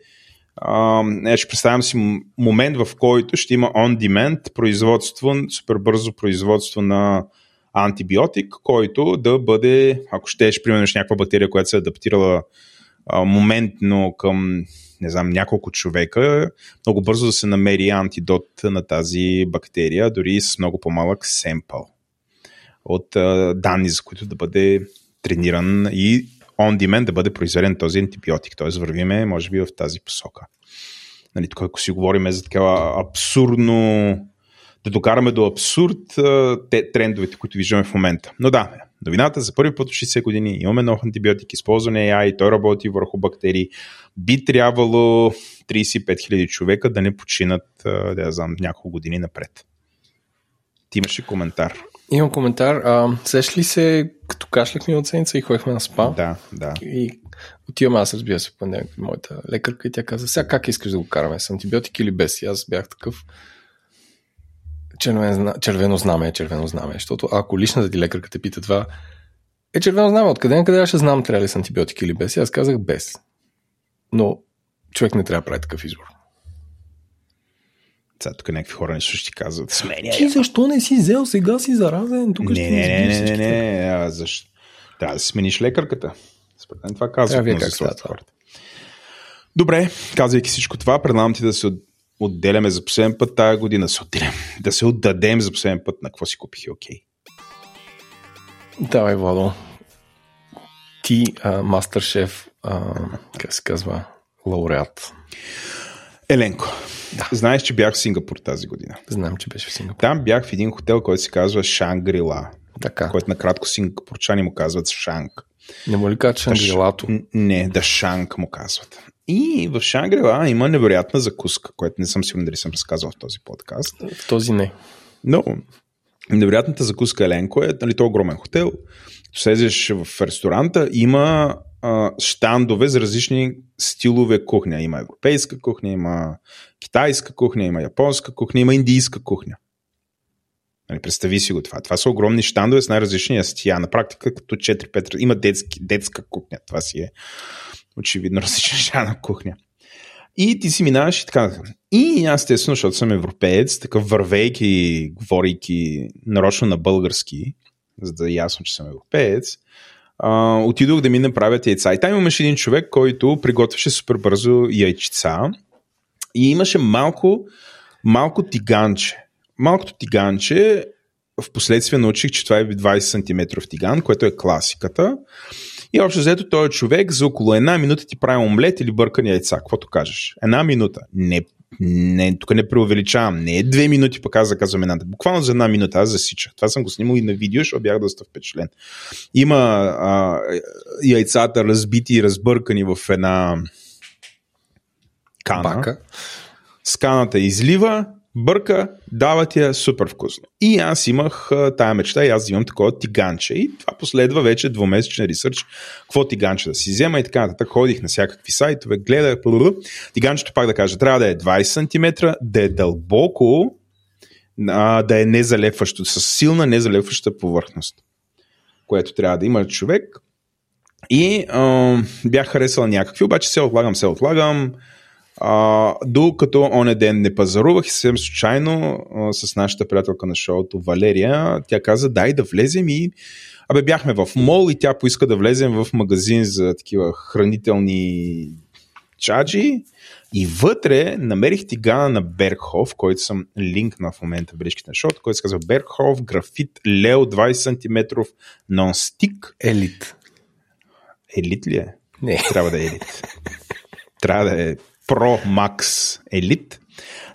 Speaker 2: а, ще представям си момент, в който ще има on-demand производство, супер бързо производство на антибиотик, който да бъде, ако щеш, примерно някаква бактерия, която се е адаптирала а, моментно към не знам, няколко човека, много бързо да се намери антидот на тази бактерия, дори с много по-малък семпъл от данни, за които да бъде трениран и on demand да бъде произведен този антибиотик. Т.е. вървиме, може би, в тази посока. Нали, тук, ако си говорим за такава абсурдно да докараме до абсурд те, трендовете, които виждаме в момента. Но да, новината за първи път от 60 години имаме нов антибиотик, използване AI, той работи върху бактерии. Би трябвало 35 000 човека да не починат, да я знам, няколко години напред. Ти имаше коментар.
Speaker 1: Имам коментар. А, сеш ли се, като кашлях от седмица и ходихме на спа?
Speaker 2: Да, да.
Speaker 1: И отивам аз, разбира се, в понеделник моята лекарка и тя каза, сега как искаш да го караме, с антибиотик или без? И аз бях такъв, червено, червено знаме е червено знаме. Защото ако личната ти лекарка те пита това, е червено знаме. Откъде на къде ще знам трябва ли с антибиотики или без? И аз казах без. Но човек не трябва да прави такъв избор.
Speaker 2: Сега тук някакви хора не ще ти казват.
Speaker 1: Сменя. Ти защо не си взел? Сега си заразен. Тук
Speaker 2: не,
Speaker 1: ще
Speaker 2: не, не, не, не, не, а, защо? Трябва да смениш лекарката. Според мен това казва.
Speaker 1: Вие как това?
Speaker 2: Добре, казвайки всичко това, предлагам ти да се отделяме за последен път тази година, се отделям, да се отдадем за последен път на какво си купих и окей.
Speaker 1: Давай, Владо. Ти, мастер шеф, как се казва, лауреат.
Speaker 2: Еленко, да. знаеш, че бях в Сингапур тази година.
Speaker 1: Знам, че беше в Сингапур.
Speaker 2: Там бях в един хотел, който се казва Шангрила.
Speaker 1: Така.
Speaker 2: Който накратко сингапурчани му казват Шанг.
Speaker 1: Не му ли кажат Шангрилато?
Speaker 2: Не, да Шанг му казват. И в Шангрила има невероятна закуска, която не съм сигурен дали съм разказал в този подкаст.
Speaker 1: В този не.
Speaker 2: Но невероятната закуска Еленко е, нали, то е огромен хотел. Слезеш в ресторанта, има а, штандове за различни стилове кухня. Има европейска кухня, има китайска кухня, има японска кухня, има индийска кухня. Нали, представи си го това. Това са огромни щандове с най-различни ястия. На практика като 4-5 има детски, детска кухня. Това си е очевидно различна жанр кухня. И ти си минаваш и така. И аз, естествено, защото съм европеец, такъв вървейки, говорейки нарочно на български, за да е ясно, че съм европеец, а, отидох да ми направят яйца. И там имаше един човек, който приготвяше супер бързо яйчица и имаше малко, малко тиганче. Малкото тиганче, в последствие научих, че това е 20 см тиган, което е класиката. И общо взето този човек за около една минута ти прави омлет или бъркани яйца, каквото кажеш. Една минута. Не, не, тук не преувеличавам. Не е две минути, пък аз заказвам едната. Буквално за една минута аз засичах. Това съм го снимал и на видео, защото бях доста впечатлен. Има а, яйцата разбити и разбъркани в една кана.
Speaker 1: Бака.
Speaker 2: Сканата излива, бърка, дава ти я супер вкусно. И аз имах тая мечта и аз имам такова тиганче. И това последва вече двумесечен ресърч, какво тиганче да си взема и така нататък. Ходих на всякакви сайтове, гледах. Тиганчето, пак да кажа, трябва да е 20 см, да е дълбоко, да е незалепващо, с силна незалепваща повърхност, което трябва да има човек. И а, бях харесал някакви, обаче се отлагам, се отлагам. А, докато оне ден не пазарувах и съвсем случайно а, с нашата приятелка на шоуто Валерия, тя каза дай да влезем и Абе бяхме в мол и тя поиска да влезем в магазин за такива хранителни чаджи и вътре намерих тигана на Бергхоф, който съм линк на в момента в бележките на шоуто, който се казва Бергхоф графит Лео 20 см нон-стик.
Speaker 1: Елит.
Speaker 2: Елит ли е?
Speaker 1: Не.
Speaker 2: Трябва да е елит. Трябва да е Pro Max Elite.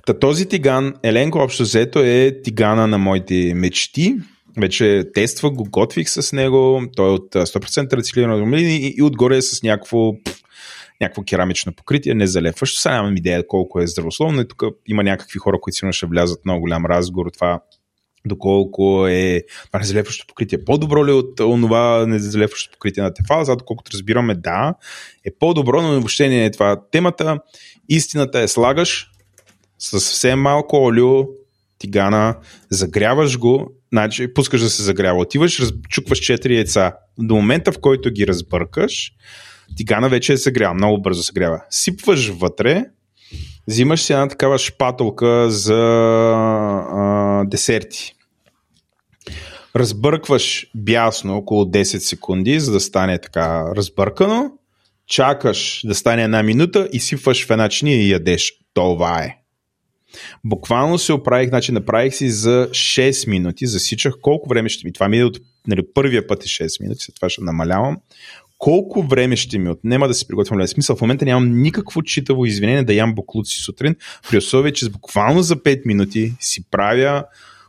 Speaker 2: Та този тиган, Еленко общо взето е тигана на моите мечти. Вече тествах го, готвих с него. Той е от 100% рециклирано и, и отгоре е с някакво някакво керамично покритие, не залепващо. Сега нямам идея колко е здравословно и тук има някакви хора, които сигурно ще влязат много голям разговор това доколко е това незалепващо покритие по-добро ли от това незалепващо покритие на Тефал, защото колкото разбираме да, е по-добро, но въобще не е това темата. Истината е слагаш с съвсем малко олио, тигана, загряваш го, значи пускаш да се загрява, отиваш, разчукваш 4 яйца. До момента, в който ги разбъркаш, тигана вече е загрял, много бързо се грява. Сипваш вътре, взимаш си една такава шпатолка за а, десерти. Разбъркваш бясно около 10 секунди, за да стане така разбъркано. Чакаш да стане една минута и сипваш в една чиния и ядеш. Това е. Буквално се оправих, значи направих си за 6 минути, засичах колко време ще ми. Това ми е от нали, първия път е 6 минути, след това ще намалявам колко време ще ми отнема да се приготвям лед. Смисъл, в момента нямам никакво читаво извинение да ям буклуци сутрин, при условие, че буквално за 5 минути си правя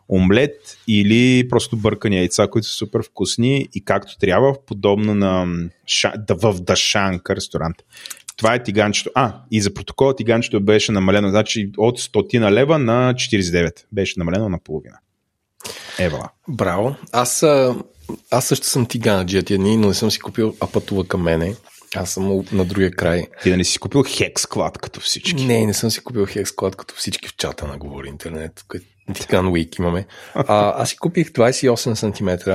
Speaker 2: омлет или просто бъркани яйца, които са супер вкусни и както трябва, подобно на в Дашанка ресторант. Това е тиганчето. А, и за протокола тиганчето беше намалено, значи от 100 на лева на 49. Беше намалено на половина. Ева.
Speaker 1: Браво. Аз аз също съм тиганаджия тия дни, но не съм си купил апатува към мене. Аз съм на другия край.
Speaker 2: Ти да не си купил хексклад като всички?
Speaker 1: Не, не съм си купил хексклад като всички в чата на Говори Интернет. Тиган Уик имаме. А, аз си купих 28 см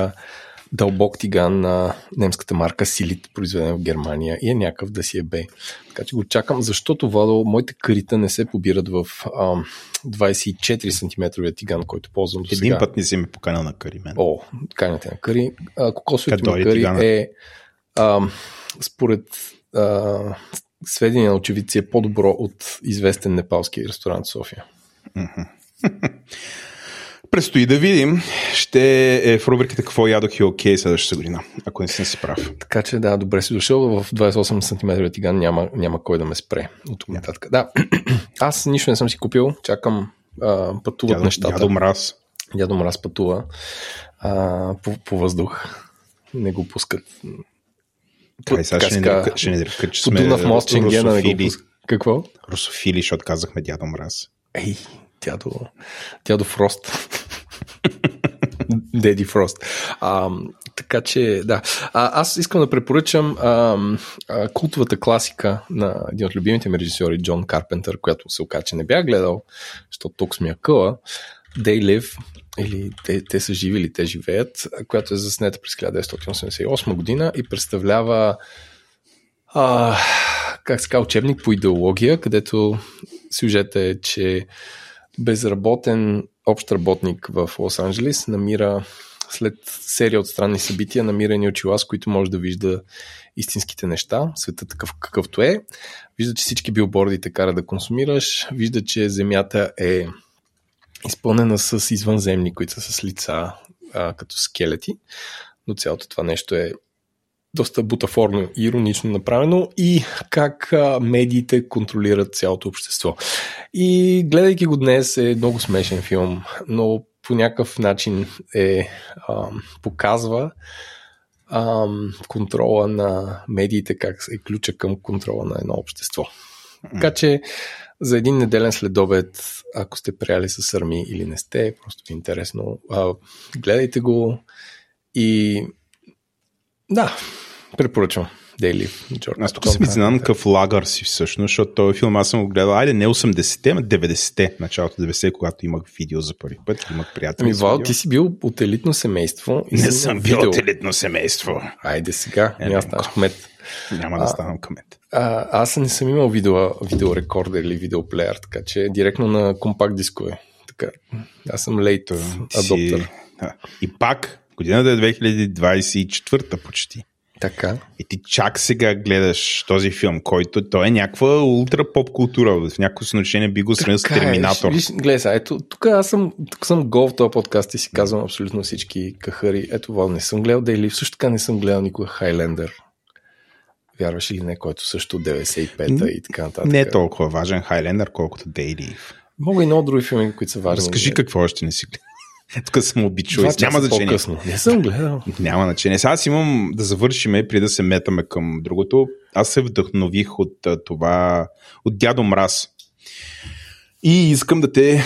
Speaker 1: дълбок тиган на немската марка Силит, произведен в Германия и е някакъв да си е бе. Така че го чакам, защото, Владо, моите карита не се побират в а, 24 см тиган, който ползвам до
Speaker 2: сега. Един път не си ме поканал на кари, мен.
Speaker 1: О, канете на кари. Кокосовето на кари тигана? е а, според а, сведения на очевидци е по-добро от известен непалски ресторант в София.
Speaker 2: Предстои да видим. Ще е в рубриката Какво ядох и окей следващата година, ако не съм си прав.
Speaker 1: Така че да, добре си дошъл. В 28 см тиган няма, няма кой да ме спре от тук нататък. Да, аз нищо не съм си купил. Чакам а, пътуват
Speaker 2: дядо,
Speaker 1: нещата.
Speaker 2: Дядо Мраз.
Speaker 1: Дядо Мраз пътува а, по, по въздух. Не го пускат.
Speaker 2: Тай, сега ще, не, ще не река, че сме
Speaker 1: Дунав мост Ченгена не го пускат. Какво?
Speaker 2: Русофили, защото казахме Дядо Мраз.
Speaker 1: Ей, дядо, дядо Фрост. Деди Фрост. А, така че, да. А, аз искам да препоръчам а, а, култовата класика на един от любимите ми режисьори, Джон Карпентър, която се оказа, че не бях гледал, защото тук сме къла. They Live, или те, те са живи или те живеят, която е заснета през 1988 година и представлява а, как се казва, учебник по идеология, където сюжетът е, че безработен общ работник в Лос-Анджелес намира след серия от странни събития, намира ни очила, с които може да вижда истинските неща, света такъв какъвто е. Вижда, че всички билборди те кара да консумираш. Вижда, че земята е изпълнена с извънземни, които са с лица а, като скелети. Но цялото това нещо е доста бутафорно и иронично направено и как медиите контролират цялото общество. И гледайки го днес е много смешен филм, но по някакъв начин е, а, показва а, контрола на медиите, как е ключа към контрола на едно общество. Така че за един неделен следобед, ако сте прияли с Сърми или не сте, просто е интересно, а, гледайте го и да, препоръчвам. Дейли.
Speaker 2: Аз тук съм изненадан какъв лагър си всъщност, защото този филм аз съм го гледал, айде не 80-те, а 90-те, началото 90-те, когато имах видео за първи път, имах приятели.
Speaker 1: Ами, Вал, ти си бил от елитно семейство.
Speaker 2: И не съм бил от елитно семейство.
Speaker 1: Айде сега, е, няма ставаш кмет.
Speaker 2: Няма да ставам кмет.
Speaker 1: А, аз не съм имал видео, видеорекордер или видеоплеер, така че директно на компакт дискове. Така, аз съм лейт адоптер. Си...
Speaker 2: И пак, годината е 2024 почти.
Speaker 1: Така.
Speaker 2: И ти чак сега гледаш този филм, който той е някаква ултра поп култура. В някакво значение би го сравнил с е, Терминатор.
Speaker 1: Виж, гледай сега, ето, тук аз съм, тук съм гол в този подкаст и си казвам абсолютно всички кахари. Ето, Вал, не съм гледал Дейли, също така не съм гледал никога Хайлендър. Вярваш ли не, който също 95-та и така нататък.
Speaker 2: Не е толкова важен Хайлендър, колкото Дейли.
Speaker 1: Мога и много други филми, които са важни.
Speaker 2: Разкажи какво още не си гледал. Тук съм обичал. Няма значение.
Speaker 1: По-късно. Не съм гледал.
Speaker 2: Няма значение. Сега аз имам да завършим, преди да се метаме към другото. Аз се вдъхнових от това, от дядо Мраз. И искам да те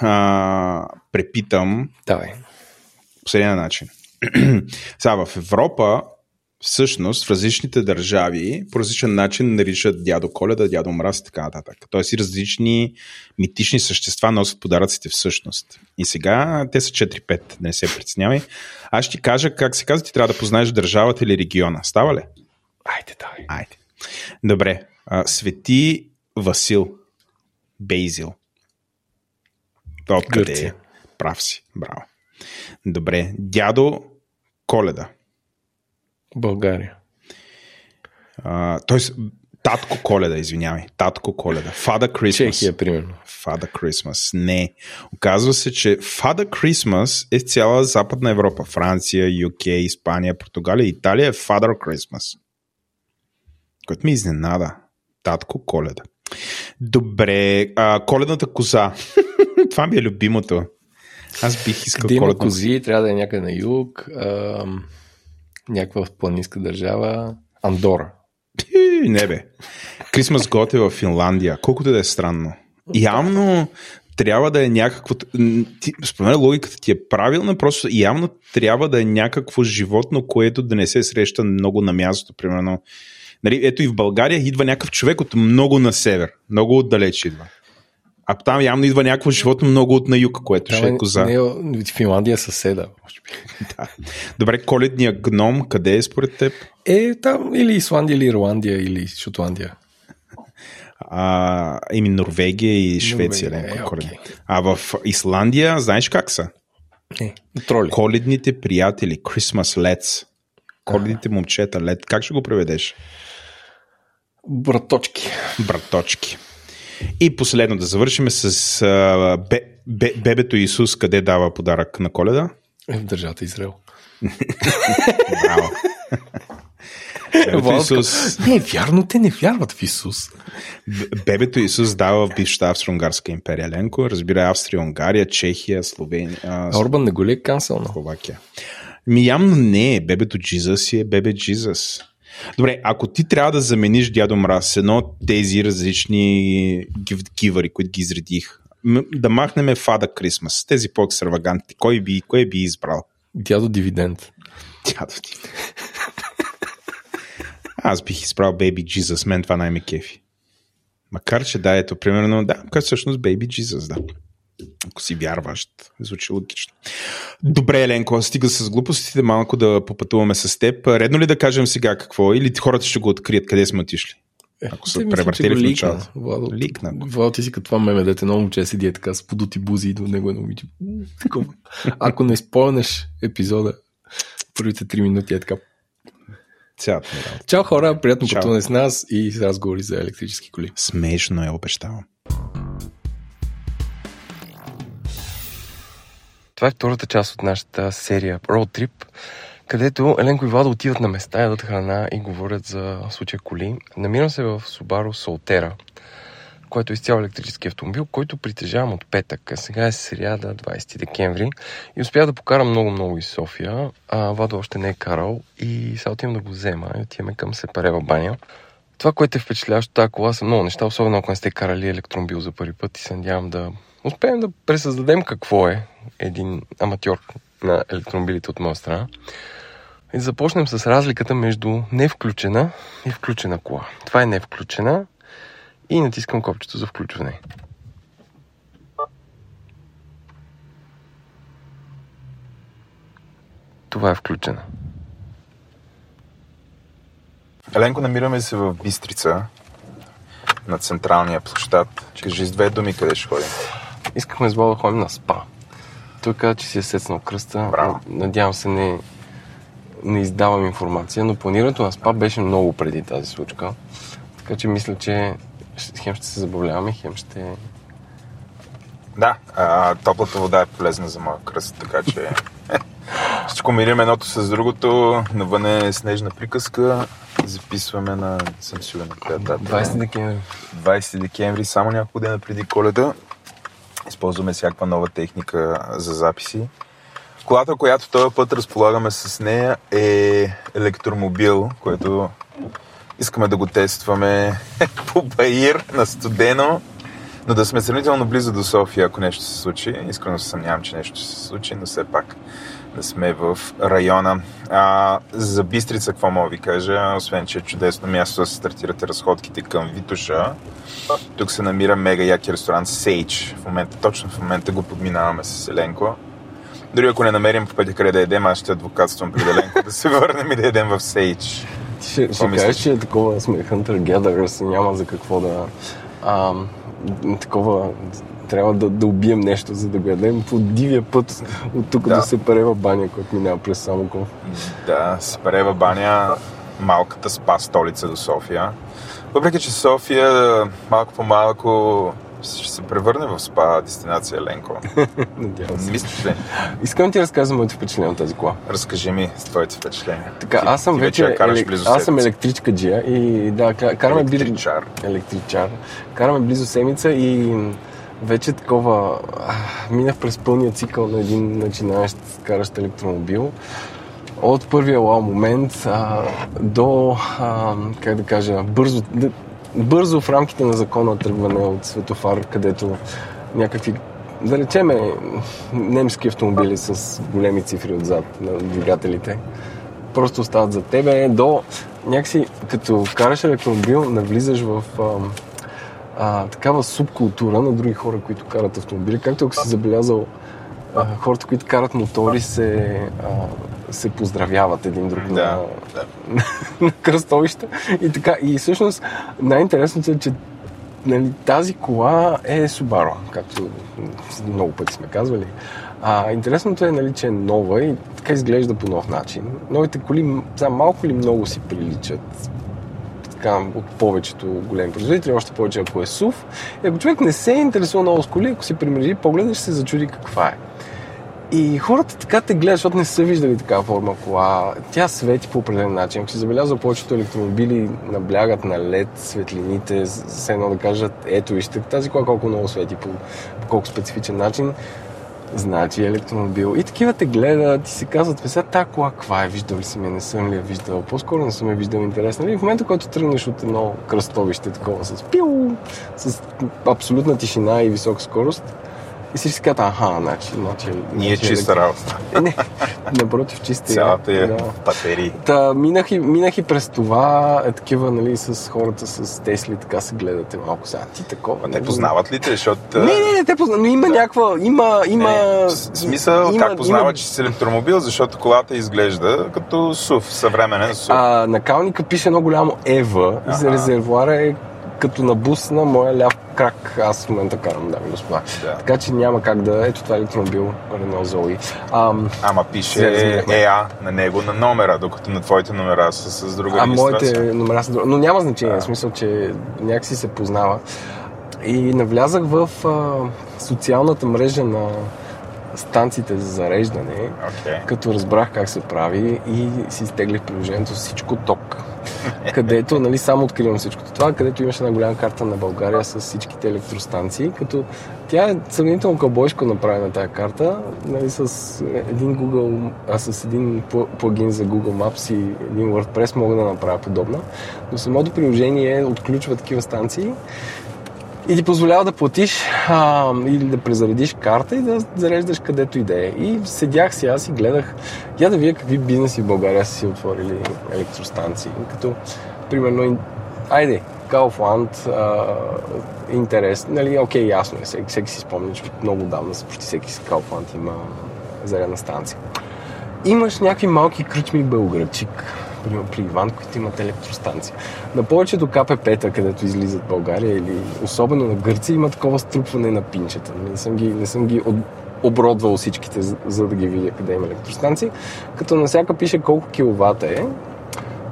Speaker 2: а, препитам.
Speaker 1: Давай.
Speaker 2: Последния начин. Сега в Европа всъщност в различните държави по различен начин наричат дядо Коледа, дядо Мраз и така нататък. Тоест и различни митични същества носят подаръците всъщност. И сега те са 4-5, да не се притеснявай. Аз ще ти кажа как се казва, ти трябва да познаеш държавата или региона. Става ли?
Speaker 1: Айде, давай.
Speaker 2: Айде. Добре. А, Свети Васил. Бейзил. Откъде е? Прав си. Браво. Добре. Дядо Коледа.
Speaker 1: България.
Speaker 2: А, тоест, Татко Коледа, извинявай. Татко Коледа. Фада Крисмас.
Speaker 1: Чехия, примерно.
Speaker 2: Фада Крисмас. Не. Оказва се, че Фада Крисмас е цяла Западна Европа. Франция, UK, Испания, Португалия, Италия е Father Christmas. Което ми изненада. Татко Коледа. Добре. А, коледната коза. Това ми е любимото. Аз бих искал
Speaker 1: да има кози, трябва да е някъде на юг. А, някаква планинска държава. Андора.
Speaker 2: Не бе. Крисмас Гот е в Финландия. Колкото да е странно. Явно трябва да е някакво... Спомена логиката ти е правилна, просто явно трябва да е някакво животно, което да не се среща много на място. Примерно, нали, ето и в България идва някакъв човек от много на север. Много отдалеч идва. А там явно идва някакво животно много от на юг, което ще е коза.
Speaker 1: Не, Финландия е съседа, може би.
Speaker 2: да. Добре, коледния гном, къде е според теб?
Speaker 1: Е, там или Исландия, или Ирландия, или Шотландия.
Speaker 2: А, ими Норвегия и Швеция. Норвегия, не, е, okay. А в Исландия, знаеш как са?
Speaker 1: Не, троли.
Speaker 2: Коледните приятели, Christmas Lets. Коледните момчета, лед. Как ще го преведеш?
Speaker 1: Браточки.
Speaker 2: Браточки. И последно да завършим с а, бе, бе, бебето Исус, къде дава подарък на коледа?
Speaker 1: Е, в държавата Израел.
Speaker 2: Браво.
Speaker 1: Бебето Исус... Не, вярно, те не вярват в Исус.
Speaker 2: Бебето Исус дава в бившата Австро-Унгарска империя Ленко, разбира Австрия, Унгария, Чехия, Словения.
Speaker 1: А, Орбан не го ли е канцел
Speaker 2: Словакия. Ми явно не е. Бебето Джизъс е бебе Джизъс. Добре, ако ти трябва да замениш дядо Мраз едно от тези различни гивари, които ги изредих, да махнем Фада Крисмас, тези по-екстравагантни, кой би, кой би избрал?
Speaker 1: Дядо Дивиденд.
Speaker 2: Дядо Дивиденд. Аз бих изправил Baby Jesus, мен това най-ме кефи. Макар, че да, ето, примерно, да, всъщност Baby Jesus, да. Ако си вярващ. Звучи логично. Добре, Еленко, стига с глупостите, малко да попътуваме с теб. Редно ли да кажем сега какво е или хората ще го открият, къде сме отишли?
Speaker 1: Е,
Speaker 2: Ако са превъртели в началото.
Speaker 1: Владо,
Speaker 2: Ликна.
Speaker 1: Владо, ти си като това меме, дете много момче седи е така с подути бузи и до него е момиче. Ако не спомнеш епизода, първите три минути е така.
Speaker 2: Цялата.
Speaker 1: Чао хора, приятно пътуване с нас и с разговори за електрически коли.
Speaker 2: Смешно е, обещавам.
Speaker 1: Това е втората част от нашата серия Road Trip, където Еленко и Владо отиват на места, ядат храна и говорят за случая коли. Намирам се в Subaru Solterra, който е изцяло електрически автомобил, който притежавам от петък. Сега е сряда, 20 декември. И успях да покарам много-много из София. А Владо още не е карал и сега отивам да го взема и отиваме към Сепарева баня. Това, което е впечатляващо, тази кола са много неща, особено ако не сте карали електромобил за първи път и се надявам да успеем да пресъздадем какво е един аматьор на електромобилите от моя страна. И да започнем с разликата между невключена и включена кола. Това е невключена и натискам копчето за включване. Това е включена.
Speaker 2: Еленко, намираме се в Бистрица, на централния площад. Кажи с две думи къде ще ходим.
Speaker 1: Искахме с Владо да ходим на спа. Той каза, че си е сецнал кръста.
Speaker 2: Браво.
Speaker 1: Надявам се не, не издавам информация, но планирането на спа беше много преди тази случка. Така че мисля, че хем ще се забавляваме, хем ще...
Speaker 2: Да, а, топлата вода е полезна за моя кръст, така че ще комбинираме едното с другото. Навън е снежна приказка. Записваме на... съм сигурен на коя дата.
Speaker 1: 20 декември.
Speaker 2: 20 декември, само няколко дена преди коледа. Използваме всякаква нова техника за записи. Колата, която този път разполагаме с нея е електромобил, който искаме да го тестваме по Баир на студено, но да сме сравнително близо до София, ако нещо се случи. Искрено се съмнявам, че нещо ще се случи, но все пак сме в района. А, за Бистрица, какво мога ви кажа? Освен, че е чудесно място да се стартирате разходките към Витуша. Тук се намира мега яки ресторант Сейдж. В момента, точно в момента го подминаваме с Еленко. Дори ако не намерим по пътя къде да едем, аз ще адвокатствам Еленко да се върнем и да едем в Сейдж.
Speaker 1: Ще, ще
Speaker 2: мислиш?
Speaker 1: кажеш, че е такова сме Hunter Gatherers и няма за какво да... А, такова... Трябва да, да убием нещо, за да го ядем по дивия път от тук
Speaker 2: Да.
Speaker 1: да. се парева баня, който минава през Самоков.
Speaker 2: Да, Сапарева баня, малката спа столица до София. Въпреки, че София малко по малко ще се превърне в спа дестинация Ленко.
Speaker 1: Надявам се.
Speaker 2: Мислиш ли?
Speaker 1: Искам ти разказвам моите впечатления от тази кола.
Speaker 2: Разкажи ми с твоите впечатления.
Speaker 1: Така,
Speaker 2: Ти-
Speaker 1: аз съм вече,
Speaker 2: я караш близо
Speaker 1: аз съм електричка джия и да, ка- караме.
Speaker 2: Електричар.
Speaker 1: Електричар. Караме близо седмица и вече такова... Минах през пълния цикъл на един начинаещ каращ електромобил. От първия лау момент а, до, а, как да кажа, бързо, бързо в рамките на закона тръгване от светофар, където някакви, да речеме, немски автомобили с големи цифри отзад на двигателите просто остават за тебе, до някакси, като караш електромобил, навлизаш в а, а, такава субкултура на други хора, които карат автомобили. Както ако си забелязал, а, хората, които карат мотори, се, а, се поздравяват един друг на,
Speaker 2: Да, да.
Speaker 1: на кръстовища. И така. И всъщност най-интересното е, че нали, тази кола е Subaru, както много пъти сме казвали. А, интересното е, нали, че е нова и така изглежда по нов начин. Новите коли за малко или много си приличат така, от повечето големи производители, още повече ако е SUV. И ако човек не се интересува много с коли, ако си примери погледа, ще се зачуди каква е. И хората така те гледат, защото не са виждали такава форма кола. Тя свети по определен начин. Ако си забелязал, повечето електромобили наблягат на LED светлините, с едно да кажат, ето вижте тази кола колко много свети по, по колко специфичен начин. Значи електромобил. И такива те гледат и си казват, сега тази кола каква е, виждал ли си ме, не съм ли я виждал, по-скоро не съм я виждал интересна. И в момента, който тръгнеш от едно кръстовище, такова с пиу, с абсолютна тишина и висока скорост, И казват, аха, значи, значи...
Speaker 2: Ние
Speaker 1: значи,
Speaker 2: чиста работа.
Speaker 1: Е, не, напротив, чиста.
Speaker 2: Цялата е
Speaker 1: Да.
Speaker 2: батерии.
Speaker 1: Та, минах, и, минах и през това, е такива, нали, с хората с Тесли, така се гледате малко сега. Ти такова.
Speaker 2: Ма
Speaker 1: нали?
Speaker 2: те познават ли те, защото...
Speaker 1: Не, не, не, те познават, но има някаква, има, има...
Speaker 2: Не, смисъл,
Speaker 1: има-
Speaker 2: как познава,
Speaker 1: има-
Speaker 2: че си електромобил, защото колата изглежда като СУВ, съвременен СУВ.
Speaker 1: А, на калника пише едно голямо Ева и за резервуара е като на бус на моя ляв крак. Аз в момента карам, дами и господа.
Speaker 2: Да.
Speaker 1: Така че няма как да... Ето това е електромобил, Renault Zoe. Ам,
Speaker 2: Ама пише. ЕА на него на номера, докато на твоите номера са с друга
Speaker 1: а
Speaker 2: регистрация.
Speaker 1: моите номера са други. Но няма значение,
Speaker 2: Да.
Speaker 1: в смисъл, че някакси се познава. И навлязах в а, социалната мрежа на станциите за зареждане,
Speaker 2: Окей.
Speaker 1: като разбрах как се прави и си изтеглих приложението всичко ток. Където, нали, само откривам всичкото това, където имаше една голяма карта на България с всичките електростанции, като тя е сравнително кълбойско направена тази карта, нали, с един Google, а с един пл- плагин за Google Maps и един WordPress мога да направя подобна, но самото приложение отключва такива станции и ти позволява да платиш а, или да презаредиш карта и да зареждаш където и да е. И седях си аз и гледах, я да видя какви бизнеси в България са си отворили електростанции. Като, примерно, айде, Kaufland, а, интерес, нали, окей, ясно е, всеки, всеки си спомня, че много давна почти всеки си Kaufland има зарядна станция. Имаш някакви малки кръчми в Белградчик, примерно при Иван, които имат електростанция. На повечето КПП-та, където излизат България или особено на Гърция, има такова струпване на пинчета. Не съм ги, не съм ги от, обродвал всичките, за, за да ги видя къде има електростанции. Като на всяка пише колко киловата е,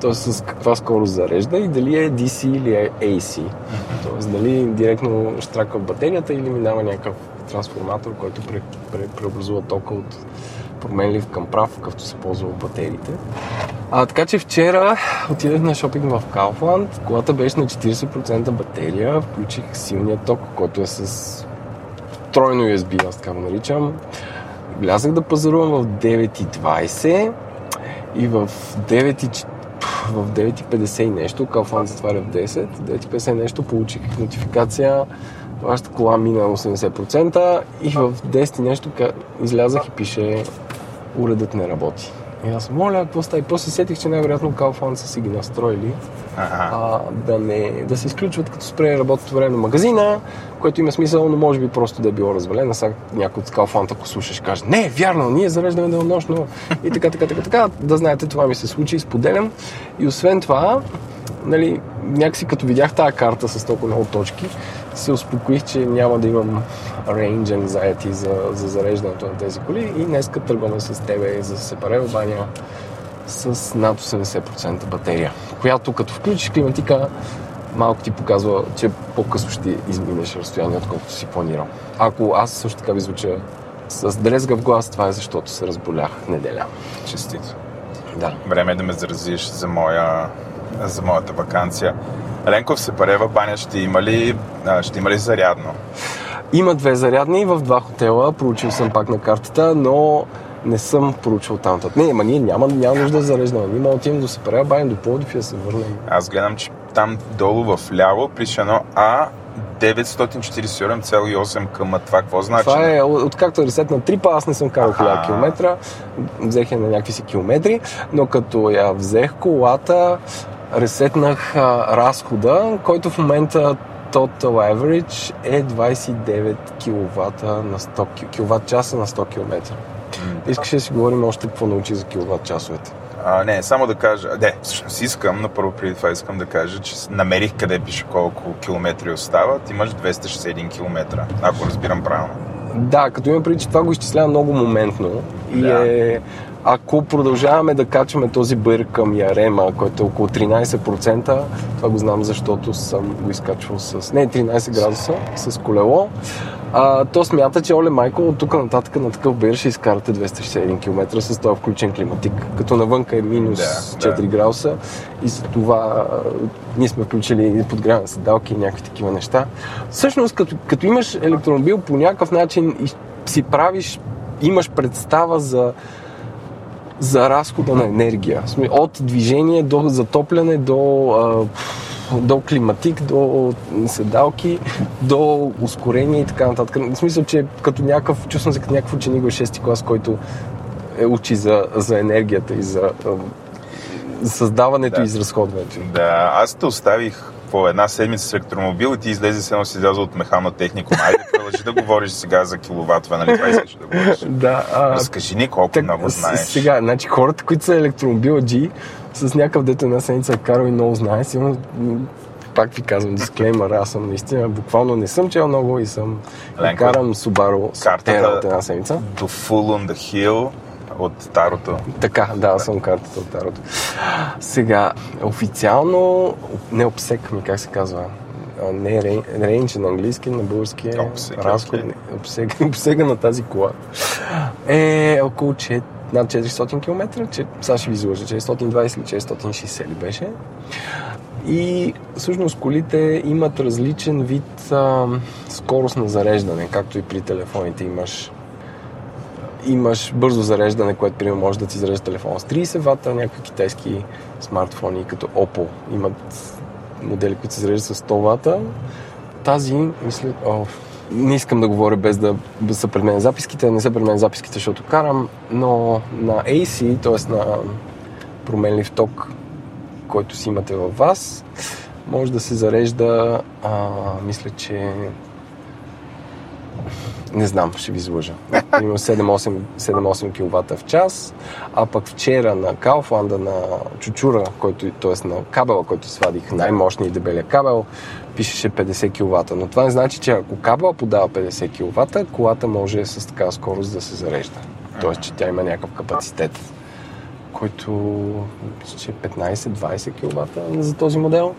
Speaker 1: т.е. с каква скорост зарежда и дали е DC или е AC. Т.е. дали директно штраква батерията или минава някакъв трансформатор, който пре, пре, преобразува тока от променлив към прав, какъвто се ползва в батериите. А, така че вчера отидах на шопинг в Kaufland, колата беше на 40% батерия, включих силния ток, който е с тройно USB, аз така го наричам. Влязах да пазарувам в 9.20 и в 9 в 9.50 и нещо, Kaufland затваря в 10, 9.50 нещо получих нотификация, вашата кола мина 80% и в 10 и нещо излязах и пише уредът не работи. И аз моля, какво става? И после сетих, че най-вероятно Kaufland са си ги настроили
Speaker 2: Ага.
Speaker 1: а, да, не, да се изключват като спре работното време на магазина, което има смисъл, но може би просто да е било развалено. Сега някой от Kaufland, ако слушаш, каже, не, вярно, ние зареждаме денонощно и така, така, така, така. Да знаете, това ми се случи, споделям. И освен това, нали, някакси като видях тази карта с толкова много точки, се успокоих, че няма да имам range anxiety за, за зареждането на тези коли и днеска тръгваме с тебе за Сепарел баня с над 80% батерия, която като включиш климатика малко ти показва, че по-късно ще изминеш разстояние, отколкото си планирал. Ако аз също така ви звуча с дрезгав глас, това е защото се разболях неделя.
Speaker 2: Честито.
Speaker 1: Да.
Speaker 2: Време е да ме заразиш за, моя, за моята вакансия. Ленков се парева баня ще има ли, ще има ли зарядно?
Speaker 1: Има две зарядни в два хотела, проучил съм пак на картата, но не съм проучил там. Не, ама ние няма, няма нужда да зареждаме. Ние може да отидем до Сепарел баня, до Пловдив и да се върнем.
Speaker 2: Аз гледам, че там долу в ляво пише едно А 947,8 към това какво значи?
Speaker 1: Това е, от- откакто е ресет на трипа, аз не съм карал 1000
Speaker 2: Аха.
Speaker 1: км, взех я на някакви си километри, но като я взех колата, ресетнах а, разхода, който в момента Total Average е 29 кВт на 100 кВт часа на 100 км. Искаш да си говорим още какво научи за киловатт часовете.
Speaker 2: А, не, само да кажа, не, всъщност искам, но първо преди това искам да кажа, че намерих къде пише колко километри остават. Имаш 261 км, ако разбирам правилно.
Speaker 1: Да, като има преди, че това го изчислява много моментно и
Speaker 2: Да.
Speaker 1: е, ако продължаваме да качваме този бър към Ярема, който е около 13%, това го знам, защото съм го изкачвал с, не 13 градуса, с колело, а, то смята, че Оле Майко от тук нататък на такъв бър ще изкарате 261 км с този включен климатик, като навънка е минус
Speaker 2: Да,
Speaker 1: 4
Speaker 2: да.
Speaker 1: градуса и за това а, ние сме включили подгряване седалки и някакви такива неща. Всъщност, като, като имаш електромобил, по някакъв начин си правиш, имаш представа за за разхода на енергия. От движение до затопляне до до климатик, до седалки, до ускорение и така нататък. В смисъл, че като някакъв, чувствам се като някакъв ученик в 6 клас, който е учи за, за енергията и за, за създаването да. и изразходването.
Speaker 2: Да, аз те оставих по една седмица с електромобил и ти излезе се едно си изляза от механа технико. Айде, продължи да говориш сега за киловатове, нали? Това искаш да говориш.
Speaker 1: Да, а...
Speaker 2: Разкажи ни колко так, много знаеш.
Speaker 1: Сега, значи хората, които са електромобил G, с някакъв дете една седмица карал и много знае, сигурно пак ви казвам, дисклеймър, аз съм наистина, буквално не съм чел много и съм Ленко, карам Subaru Kартата от една седмица.
Speaker 2: Do Full on the Hill от Тарото.
Speaker 1: Така, да, съм картата от Тарото. Сега, официално, не обсек ми, как се казва, не рейндж на английски, на български е разход, обсега, обсега на тази кола е около 4, над 400 км, че, сега ще ви излъжа, 420 или 460 ли беше. И всъщност колите имат различен вид а, скорост на зареждане, както и при телефоните имаш имаш бързо зареждане, което примерно може да ти зарежда телефон с 30 вата, някакви китайски смартфони като Oppo имат модели, които се зареждат с 100 вата. Тази, мисля, о, не искам да говоря без да са пред мен записките, не са пред мен записките, защото карам, но на AC, т.е. на променлив ток, който си имате във вас, може да се зарежда, а, мисля, че не знам, ще ви излъжа. Имам 7-8 кВт в час, а пък вчера на Кауфланда, на чучура, който, т.е. на кабела, който свадих, най-мощния и дебелия кабел, пишеше 50 кВт. Но това не значи, че ако кабела подава 50 кВт, колата може с такава скорост да се зарежда. Тоест, че тя има някакъв капацитет, който че 15-20 кВт за този модел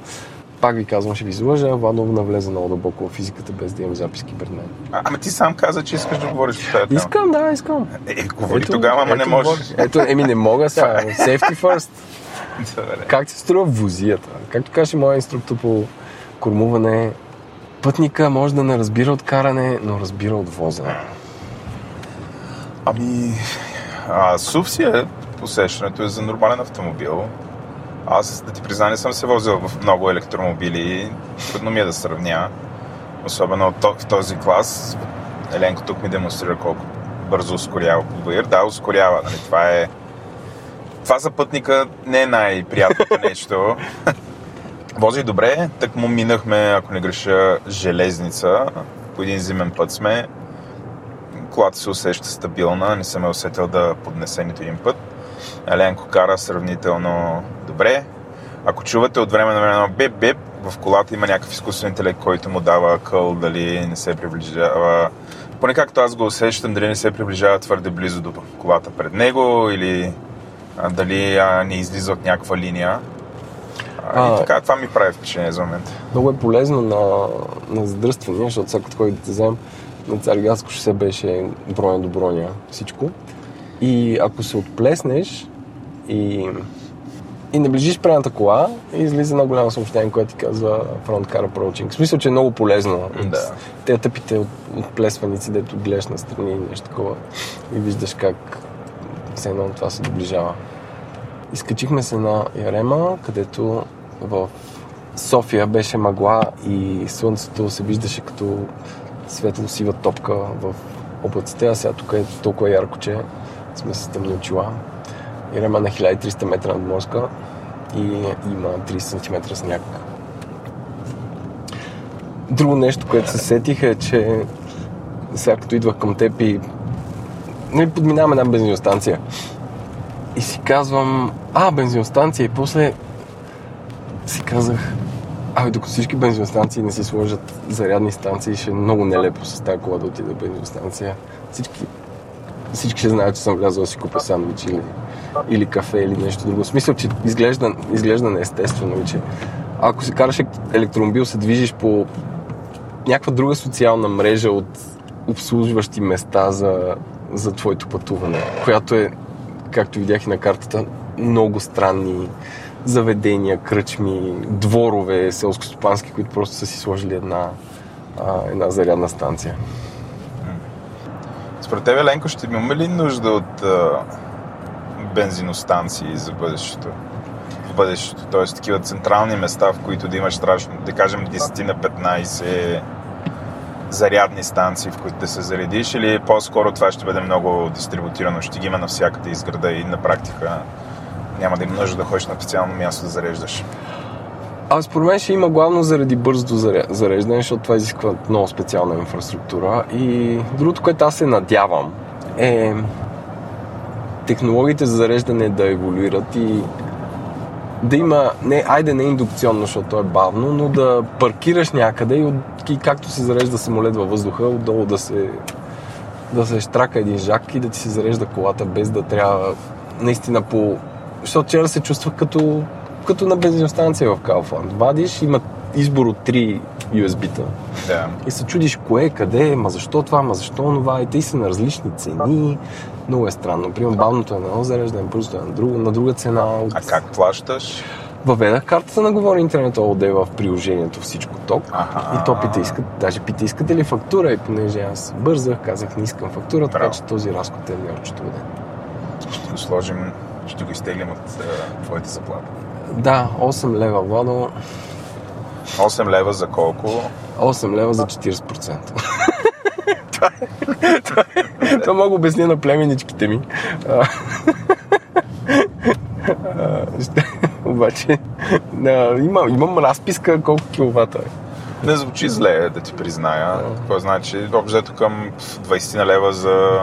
Speaker 1: пак ви казвам, ще ви излъжа, Владо навлезе много дълбоко в физиката, без да имам записки пред мен.
Speaker 2: А, ама ти сам каза, че искаш да говориш по тази
Speaker 1: тема. Искам, да, искам.
Speaker 2: Е, говори ето, тогава, ама не можеш.
Speaker 1: Ето, еми не мога сега. Safety first. Добре. Как се струва вузията? Както каже моят инструктор по кормуване, пътника може да не разбира от каране, но разбира от возене.
Speaker 2: Ами, а, СУВ си е посещането е за нормален автомобил. Аз, да ти призна, не съм се возил в много електромобили. Трудно ми е да сравня. Особено в този клас. Еленко тук ми демонстрира колко бързо ускорява Баир. Да, ускорява. Нали? Това е... Това за пътника не е най-приятното нещо. Вози добре, так му минахме, ако не греша, железница. По един зимен път сме. Колата се усеща стабилна, не съм е усетил да поднесе нито един път. Еленко кара сравнително добре. Ако чувате от време на време беп беп, в колата има някакъв изкуствен интелект, който му дава къл, дали не се приближава. Поне както аз го усещам, дали не се приближава твърде близо до колата пред него или а, дали а, не излиза от някаква линия. А, и така, това ми прави впечатление за момента.
Speaker 1: Много е полезно на, на задръствания, защото всяко такова да те вземем на Цариградско шосе беше броня до броня всичко. И ако се отплеснеш и, и наближиш предната кола, излиза една голяма съобщение, което ти казва Front Car Approaching. В смисъл, че е много полезно. Да. Те тъпите от, отплесваници, дето гледаш настрани и нещо такова и виждаш как все едно това се доближава. Изкачихме се на Ярема, където в София беше мъгла и слънцето се виждаше като светло-сива топка в облаците, а сега тук е толкова ярко, че сме се тъмни очила. Ирема на 1300 метра над морска и има 30 см сняг. Друго нещо, което се сетих е, че сега като идвах към теб и нали, подминавам една бензиностанция и си казвам, а, бензиностанция и после си казах, Абе, докато всички бензиностанции не си сложат зарядни станции, ще е много нелепо с тази кола да отида бензиностанция. Всички, всички ще знаят, че съм влязъл да си купя сандвич или, или кафе или нещо друго. В смисъл, че изглежда, изглежда неестествено, че ако си караш електромобил, се движиш по някаква друга социална мрежа от обслужващи места за, за твоето пътуване, която е, както видях и на картата, много странни заведения, кръчми, дворове селскостопански, които просто са си сложили една, а, една зарядна станция.
Speaker 2: Според тебе, Ленко, ще имаме ли нужда от а, бензиностанции за бъдещето?
Speaker 3: в бъдещето. Т.е. такива централни места, в които да имаш страшно, да кажем 10 на 15 зарядни станции, в които да се заредиш, или по-скоро това ще бъде много дистрибутирано, ще ги има навсякъде из града и на практика няма да има нужда да ходиш на специално място да зареждаш.
Speaker 1: А според мен ще има главно заради бързото зареждане, защото това изисква много специална инфраструктура. И другото, което аз се надявам, е технологиите за зареждане да еволюират и да има, не, айде не индукционно, защото то е бавно, но да паркираш някъде и, от, и както се зарежда самолет във въздуха, отдолу да се, да се штрака един жак и да ти се зарежда колата без да трябва наистина по... Защото вчера се чувства като, като на бензиностанция в Калфанд. Вадиш, има избор от три USB-та.
Speaker 3: Да.
Speaker 1: И се чудиш кое, къде, ма защо това, ма защо това. И те са на различни цени. Много е странно. Примерно бавното е на едно зареждане, бързото е на, друга, на друга цена.
Speaker 3: А как плащаш?
Speaker 1: Въведах картата на Говори Интернет ООД в приложението всичко ток.
Speaker 3: Аха.
Speaker 1: И то пита, искат, даже пита, искате ли фактура? И понеже аз бързах, казах, не искам фактура, така
Speaker 3: Браво.
Speaker 1: че този разход е леорчето ден.
Speaker 3: Ще го сложим, ще го изтеглим от uh, твоята заплата.
Speaker 1: Да, 8 лева, Владо.
Speaker 3: 8 лева за колко?
Speaker 1: 8 лева за 40%. това, това, това мога обясня на племеничките ми. Обаче, а, има, имам разписка колко киловата е.
Speaker 3: Не звучи зле, да ти призная. Какво значи? Обзето към 20 на лева за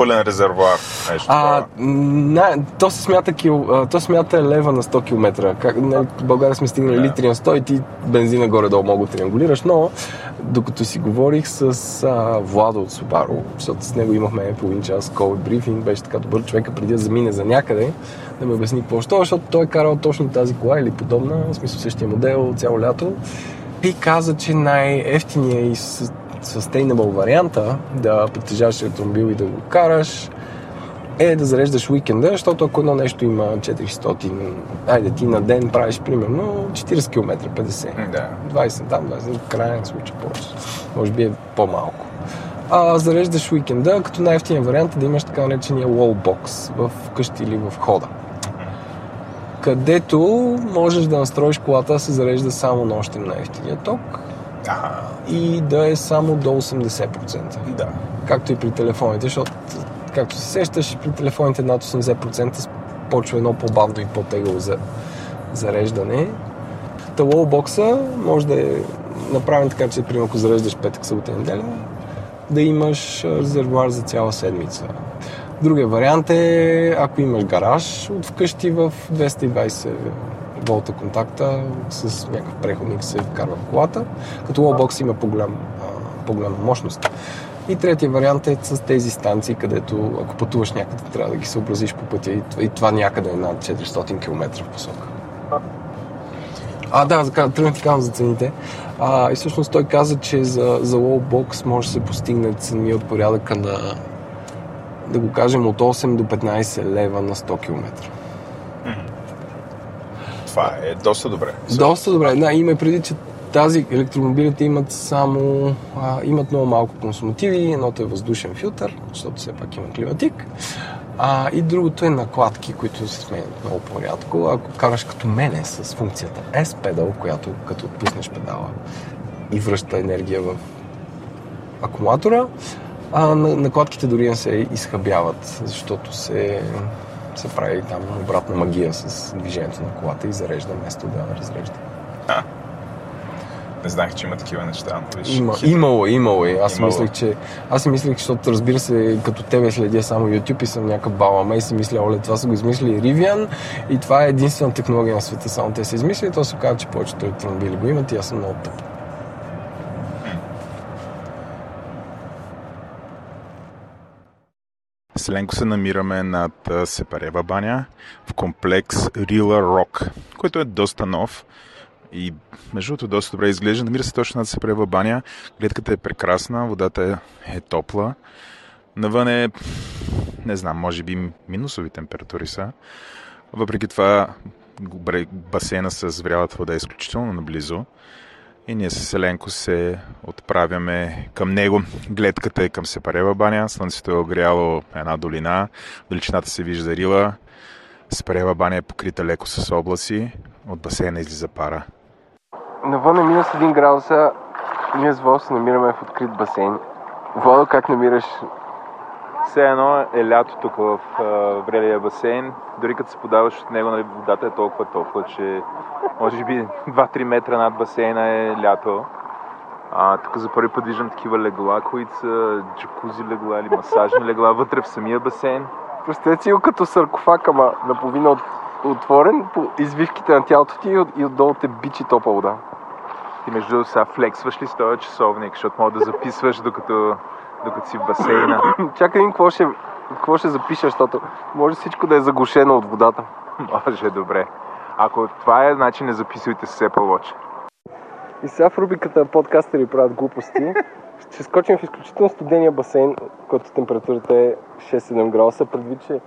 Speaker 3: пълен резервуар. Нещо
Speaker 1: А, на, то се смята, кил, то смята лева на 100 км. Как, нали, в България сме стигнали
Speaker 3: Да.
Speaker 1: литри на 100 и ти бензина горе-долу мога да триангулираш, но докато си говорих с а, Владо от Subaru, защото с него имахме половин час COVID брифинг, беше така добър човека преди да замине за някъде, да ми обясни какво ще, защото той е карал точно тази кола или подобна, в смисъл същия модел цяло лято. И каза, че най-ефтиният и sustainable варианта да притежаваш електромобил и да го караш е да зареждаш уикенда, защото ако едно нещо има 400, айде ти на ден правиш примерно 40 км, 50.
Speaker 3: Да.
Speaker 1: 20 там, 20 в крайен случай повече. Може би е по-малко. А зареждаш уикенда, като най-ефтиният вариант е да имаш така наречения wallbox в къщи или в хода. Където можеш да настроиш колата да се зарежда само нощем на ефтиния ток
Speaker 3: Ага.
Speaker 1: и да е само до 80%.
Speaker 3: Да.
Speaker 1: Както и при телефоните, защото, както се сещаш, при телефоните над 80% почва едно по-бавно и по-тегаво за зареждане. Та лоубокса може да е направен така, че примерно ако зареждаш петък, събота и неделя, да имаш резервуар за цяла седмица. Другия вариант е, ако имаш гараж от вкъщи в 220 волта контакта с някакъв преходник се вкарва в колата, като лоубокс има по-голям, по-голяма мощност. И третия вариант е с тези станции, където ако пътуваш някъде, трябва да ги съобразиш по пътя и и това някъде е над 400 км в посока. А, да, тръгнах ти за цените. А, и всъщност той каза, че за, за лоубокс може да се постигне цени от порядъка на да го кажем от 8 до 15 лева на 100 км.
Speaker 3: Това е доста добре.
Speaker 1: Доста добре. Да, има и преди, че тази електромобилите имат само а, имат много малко консумативи. Едното е въздушен филтър, защото все пак има климатик. А, и другото е накладки, които се сменят много по-рядко. Ако караш като мене с функцията S-педал, която като отпуснеш педала и връща енергия в акумулатора, а на- накладките дори не се изхъбяват, защото се, се прави там обратна магия с движението на колата и зарежда вместо да разрежда.
Speaker 3: Не знаех, че има такива неща. но Виж,
Speaker 1: Има,
Speaker 3: хитро.
Speaker 1: имало, е, имало е. Аз
Speaker 3: Имало.
Speaker 1: мислех, че... Аз си мислех, защото разбира се, като тебе следя само YouTube и съм някакъв балама и си мисля, оле, това са го измислили Rivian и това е единствена технология на света, само те са измислили. То се казва, че повечето електромобили го имат и аз съм много тъп.
Speaker 2: С Ленко се намираме над Сепарева баня в комплекс Рила Рок, който е доста нов и между другото доста добре изглежда. Намира се точно над Сепарева баня. Гледката е прекрасна, водата е, е топла. Навън е, не знам, може би минусови температури са. Въпреки това басейна с врялата вода е изключително наблизо. И ние с Еленко се отправяме към него. Гледката е към Сепарева баня. Слънцето е огряло една долина. В Далечината се вижда Рила.
Speaker 4: Спрела баня е покрита леко с облаци, от басейна излиза пара.
Speaker 1: Навън е минус 1 градуса, ние с Вол се намираме в открит басейн. Владо, как намираш?
Speaker 2: Все едно е лято тук в врелия басейн. Дори като се подаваш от него, нали, водата е толкова топла, че може би 2-3 метра над басейна е лято. А, тук за първи път виждам такива легла, които са джакузи легла или масажни легла вътре в самия басейн.
Speaker 1: Представете си го като саркофаг, ама наполовина от, отворен по извивките на тялото ти и, от, и отдолу те бичи топла вода.
Speaker 2: И между сега флексваш ли с този часовник, защото може да записваш докато, докато си в басейна.
Speaker 1: Чакай какво ще, какво ще запишеш, защото може всичко да е заглушено от водата.
Speaker 2: Може, добре. Ако това е, значи не записвайте с Apple Watch.
Speaker 1: И сега в рубриката подкастери правят глупости. Ще скочим в изключително студения басейн, който температурата е 6-7 градуса, предвид, че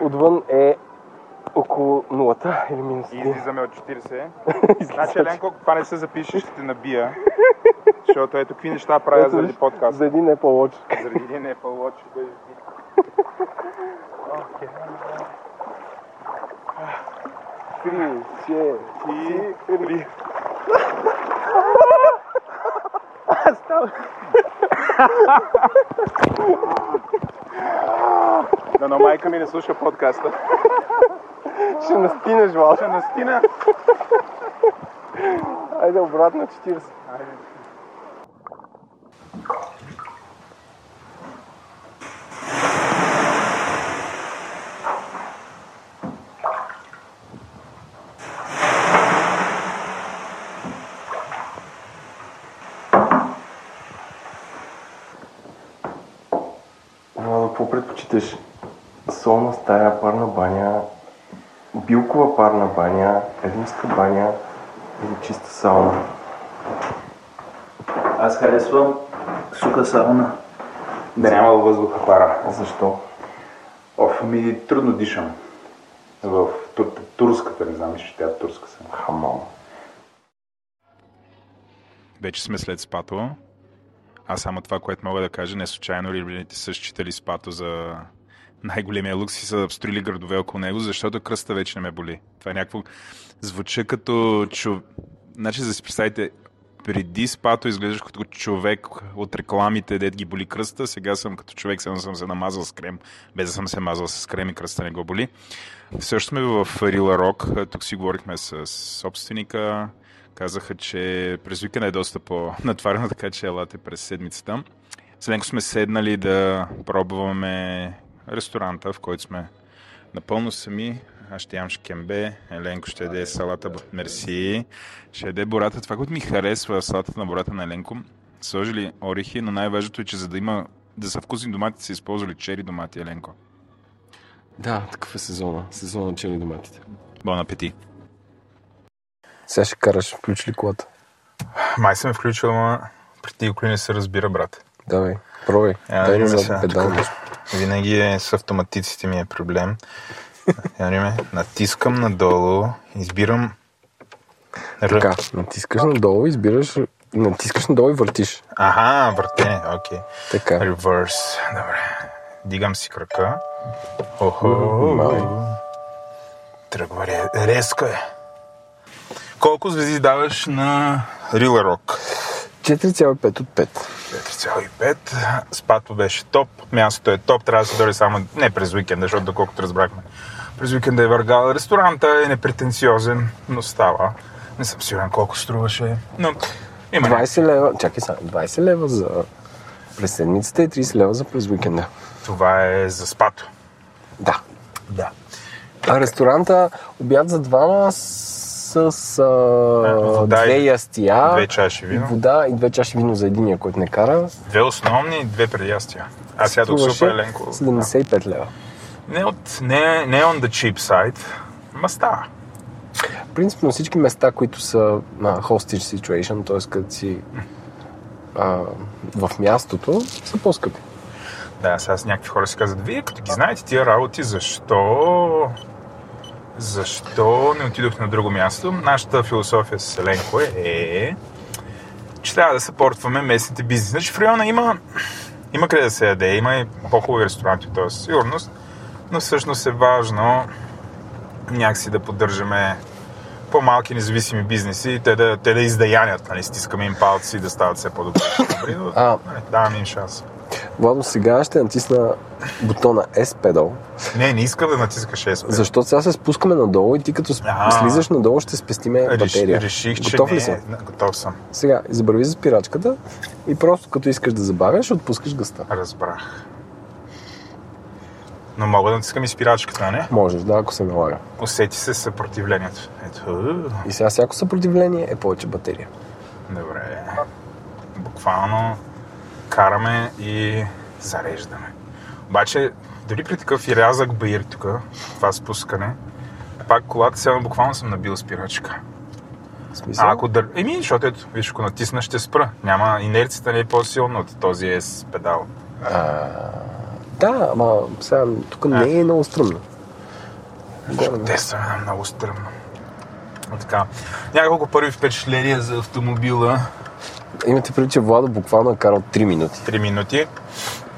Speaker 1: отвън е около нулата или минус
Speaker 2: И излизаме от 40. значи, Еленко, това не се запише, ще те набия. Защото ето какви неща правя заради подкаст.
Speaker 1: За един Apple Watch.
Speaker 2: Заради един Apple Watch. Окей.
Speaker 1: Три, че,
Speaker 2: И три. Да, но майка ми не слуша подкаста.
Speaker 1: ще настинеш, Вал.
Speaker 2: Ще настина.
Speaker 1: Айде обратно 40. Владо, какво предпочиташ? Солна стая, парна баня, билкова парна баня, римска баня или чиста сауна?
Speaker 5: Аз харесвам суха сауна.
Speaker 2: Да няма във въздуха пара.
Speaker 1: Защо?
Speaker 2: Оф, ми трудно дишам. В тур, турската, не знам, че тя турска съм.
Speaker 1: Хамам.
Speaker 4: Вече сме след спато. Аз само това, което мога да кажа, не случайно римляните са считали спато за най-големия лукс и са строили градове около него, защото кръста вече не ме боли. Това е някакво... Звуча като... Чу... Значи, за да си представите, преди спато изглеждаш като човек от рекламите, дед ги боли кръста, сега съм като човек, само съм се намазал с крем, без да съм се мазал с крем и кръста не го боли. Също сме в Рила Рок, тук си говорихме с собственика, казаха, че през уикенда е доста по-натварено, така че елате през седмицата. Селенко сме седнали да пробваме ресторанта, в който сме напълно сами. Аз ще ям шкембе, Еленко ще яде салата мерси, ще яде бората. Това, което ми харесва в салатата на бората на Еленко, сложили орехи, но най-важното е, че за да има да са вкусни доматите, са използвали чери домати, Еленко.
Speaker 1: Да, такъв е сезона. Сезона на чели доматите.
Speaker 4: Бон апети!
Speaker 1: Сега ще караш, включи ли колата?
Speaker 2: Май съм включил, ама при тия коли не се разбира, брат.
Speaker 1: Давай, пробвай.
Speaker 2: Я
Speaker 1: Дай
Speaker 2: да
Speaker 1: назад
Speaker 2: сега,
Speaker 1: педал.
Speaker 2: Винаги е с автоматиците ми е проблем. Видим, натискам надолу, избирам Р.
Speaker 1: Така, натискаш надолу, избираш, натискаш надолу и въртиш.
Speaker 2: Аха, въртене, окей.
Speaker 1: Така.
Speaker 2: Реверс. Добре. Дигам си крака. Охо. Тръгва ре- резко е. Колко звезди даваш на Рила Рок?
Speaker 1: 4,5 от 5.
Speaker 2: 4,5. Спато беше топ. Мястото е топ. Трябва да се дори само не през уикенда, защото доколкото разбрахме. През уикенда е въргал. Ресторанта е непретенциозен, но става. Не съм сигурен колко струваше. Но има
Speaker 1: 20 лева, чакай сега, 20 лева за през седмицата и 30 лева за през уикенда.
Speaker 2: Това е за спато.
Speaker 1: Да.
Speaker 2: Да.
Speaker 1: А ресторанта обяд за двама с а,
Speaker 2: вода
Speaker 1: две ястия,
Speaker 2: Две чаши вино.
Speaker 1: вода и две чаши вино за единия, който не кара.
Speaker 2: Две основни и две предястия. Аз ядох
Speaker 1: Струваше
Speaker 2: супа Еленко.
Speaker 1: 75 лева.
Speaker 2: Не, от, не, не on the cheap side, ма става.
Speaker 1: Принципно всички места, които са на hostage situation, т.е. като си а, в мястото, са по-скъпи.
Speaker 2: Да, сега с някакви хора си казват, вие като ги знаете тия работи, защо защо не отидохте на друго място? Нашата философия с Еленко е, е че трябва да съпортваме местните бизнеси. Значи в района има, има къде да се яде, има и по-хубави ресторанти, т.е. сигурност, но всъщност е важно някакси да поддържаме по-малки независими бизнеси, те да, те да издаянят, нали, стискаме им палци и да стават все по-добри. Добри, но,
Speaker 1: А.
Speaker 2: нали, даваме им шанс.
Speaker 1: Владо, сега ще натисна бутона S pedal,
Speaker 2: Не, не искам да натискаш S. бе.
Speaker 1: защото сега се спускаме надолу и ти като
Speaker 2: А.
Speaker 1: слизаш надолу ще спестиме
Speaker 2: Реш,
Speaker 1: батерия.
Speaker 2: реших, че
Speaker 1: Готов ли си?
Speaker 2: Не, Готов съм.
Speaker 1: Сега, забрави за спирачката и просто като искаш да забавяш, отпускаш гъста.
Speaker 2: Разбрах. Но мога да натискам и спирачката, не?
Speaker 1: Можеш, да, ако се налага.
Speaker 2: Усети се съпротивлението. Ето.
Speaker 1: И сега всяко съпротивление е повече батерия.
Speaker 2: Добре. Буквално караме и зареждаме. Обаче, дори при такъв и рязък баир тук, това спускане, пак колата сега буквално съм набил спирачка.
Speaker 1: Смисъл?
Speaker 2: А ако дър... Еми, защото ето, виж, ако натисна, ще спра. Няма, инерцията не е по-силна от този S педал.
Speaker 1: Да, ама сега тук не е много стръмно.
Speaker 2: Те са много стръмно. А така. Няколко първи впечатления за автомобила.
Speaker 1: Имате преди, че Владо буквално е карал 3 минути.
Speaker 2: 3 минути.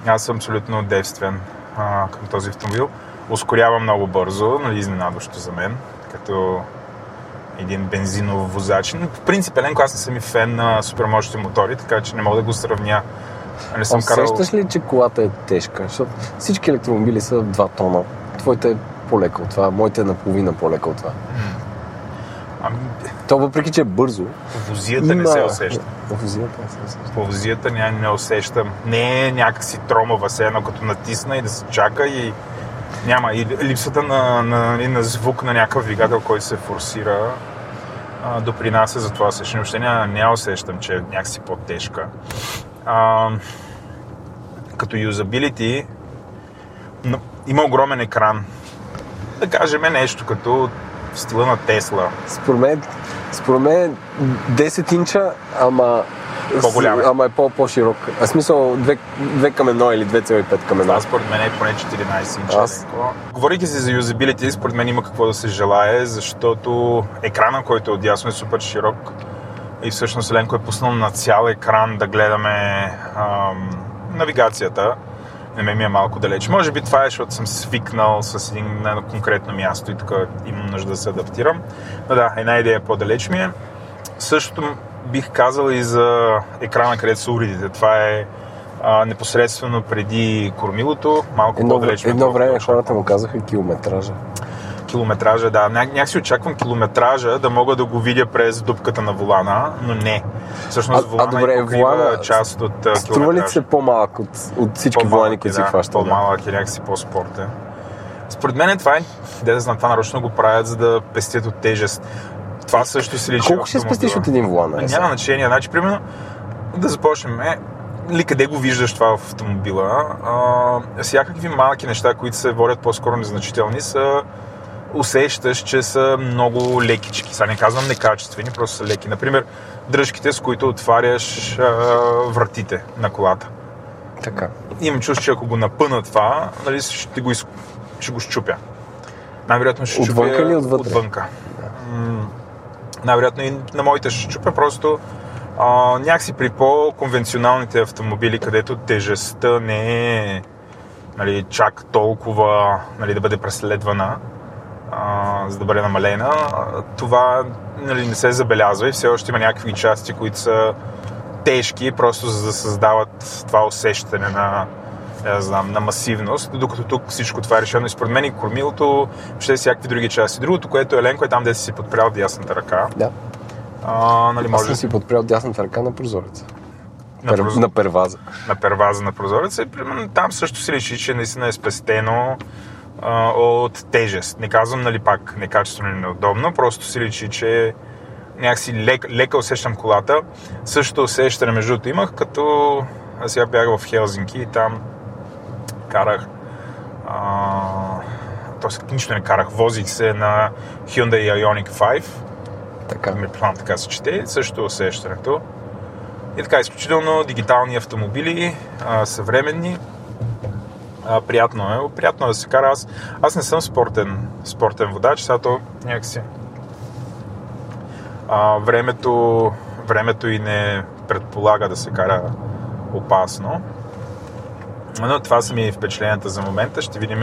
Speaker 2: Аз съм абсолютно девствен а, към този автомобил. Ускорява много бързо, нали, изненадващо за мен, като един бензинов воzaч. Но в принцип, Еленко, аз не съм и фен на супермощни мотори, така че не мога да го сравня. Не съм карал...
Speaker 1: Усещаш ли, че колата е тежка? Защото всички електромобили са 2 тона. Твоята е по-лека от това, моята е наполовина по-лека от това.
Speaker 2: Ами,
Speaker 1: То въпреки, че е бързо,
Speaker 2: возията не се усеща.
Speaker 1: Возията не се усеща.
Speaker 2: По возията не, не усещам. Не е някакси тромава, все едно като натисна и да се чака и няма. И липсата на, на, на, на звук на някакъв двигател, който се форсира, а, допринася за това усещане. Въобще не, не усещам, че е някакси по-тежка. А, като юзабилити, има огромен екран. Да кажем нещо като в стила на Тесла.
Speaker 1: Според мен, според мен 10 инча, ама
Speaker 2: По-голям.
Speaker 1: Ама е по- по-широк. А смисъл 2, 2 към 1 или 2,5 към 1.
Speaker 2: Това според мен е поне 14 инча.
Speaker 1: Аз-.
Speaker 2: Говорейки си за юзабилити, според мен има какво да се желае, защото екрана, който е отясно е супер широк и всъщност Ленко е пуснал на цял екран да гледаме ам, навигацията. На мен ми е малко далеч. Може би това е, защото съм свикнал с един на едно конкретно място и тук имам нужда да се адаптирам. Но да, една идея по-далеч ми е. Същото бих казал и за екрана, където са уредите. Това е а, непосредствено преди кормилото, малко
Speaker 1: Едно,
Speaker 2: по-далеч. ме
Speaker 1: едно време хората му казаха километража.
Speaker 2: Километража, да. Ня- Някак си очаквам километража да мога да го видя през дупката на волана, но не. Всъщност
Speaker 1: А- а
Speaker 2: волана
Speaker 1: добре,
Speaker 2: и покрива
Speaker 1: волана
Speaker 2: част от а,
Speaker 1: Струва ли
Speaker 2: километража.
Speaker 1: се по-малък от, от всички
Speaker 2: По-малък
Speaker 1: волани,
Speaker 2: е,
Speaker 1: които си
Speaker 2: да,
Speaker 1: хващат? Да.
Speaker 2: По-малък е някакси по-спортен. Според мен това е, да да знам, това нарочно го правят, за да пестят от тежест. Това също се личи
Speaker 1: Колко ще спестиш от един волан?
Speaker 2: А,
Speaker 1: е?
Speaker 2: Няма значение. Значи, примерно, да започнем. Е, ли къде го виждаш това в автомобила? А, всякакви малки неща, които се водят по-скоро незначителни, са усещаш, че са много лекички. Сега не казвам некачествени, просто са леки. Например, дръжките, с които отваряш а, вратите на колата.
Speaker 1: Така.
Speaker 2: Имам чувство, че ако го напъна това, нали, ще го, из... ще го щупя. Най-вероятно ще
Speaker 1: Отвънка
Speaker 2: щупя
Speaker 1: или отвътре?
Speaker 2: Отвънка. М, Най-вероятно и на моите ще щупя, просто а, някакси при по-конвенционалните автомобили, където тежестта не е нали, чак толкова нали, да бъде преследвана, а, за да бъде намалена, това нали, не се забелязва и все още има някакви части, които са тежки, просто за да създават това усещане на, не знам, на масивност, докато тук всичко това е решено и според мен и кормилото, ще всякакви други части. Другото, което е Еленко е там, де си подпрял дясната ръка.
Speaker 1: Да.
Speaker 2: А, нали,
Speaker 1: Аз
Speaker 2: може
Speaker 1: съм си подпрял дясната ръка на прозореца.
Speaker 2: на,
Speaker 1: Пер,
Speaker 2: проз...
Speaker 1: на перваза.
Speaker 2: на перваза на прозореца и примерно там също се реши, че наистина е спестено а, от тежест. Не казвам, нали, пак некачествено или неудобно, просто си личи, че някакси лек, лека усещам колата. Същото усещане, между другото, имах, като аз сега бях в Хелзинки и там карах а, т.е. нищо не карах, возих се на Hyundai Ioniq 5
Speaker 1: Така.
Speaker 2: ми план така се чете, също усещането. И така, изключително дигитални автомобили, а, съвременни. А, приятно е. Приятно е да се кара. Аз, аз не съм спортен, спортен водач, сега то някакси а, времето, времето и не предполага да се кара опасно. Но това са ми впечатленията за момента. Ще видим,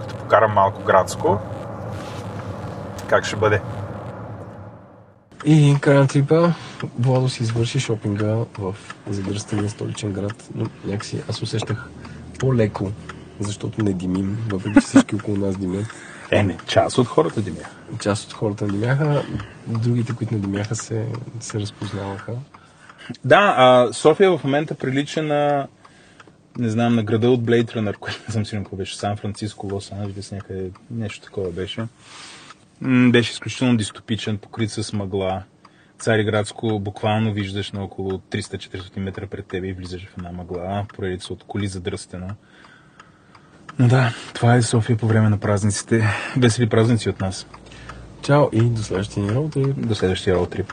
Speaker 2: като покарам малко градско.
Speaker 3: Как ще бъде?
Speaker 1: И край на трипа, Владо си извърши шопинга в задръстения столичен град, но някакси аз усещах по-леко, защото не димим, въпреки че всички около нас димят.
Speaker 2: Е, не, част от хората димяха.
Speaker 1: Част от хората димяха, другите, които не димяха, се, се разпознаваха.
Speaker 2: Да, а София в момента прилича на не знам, на града от Blade Runner, който не съм сигурен какво беше, Сан Франциско, Лос Анджелес, някъде нещо такова беше. М, беше изключително дистопичен, покрит с мъгла. Цариградско буквално виждаш на около 300-400 метра пред тебе и влизаш в една мъгла, поредица от коли задръстена. Да, това е София по време на празниците. Весели празници от нас.
Speaker 1: Чао и до следващия ни роутрип.
Speaker 2: До следващия роутрип.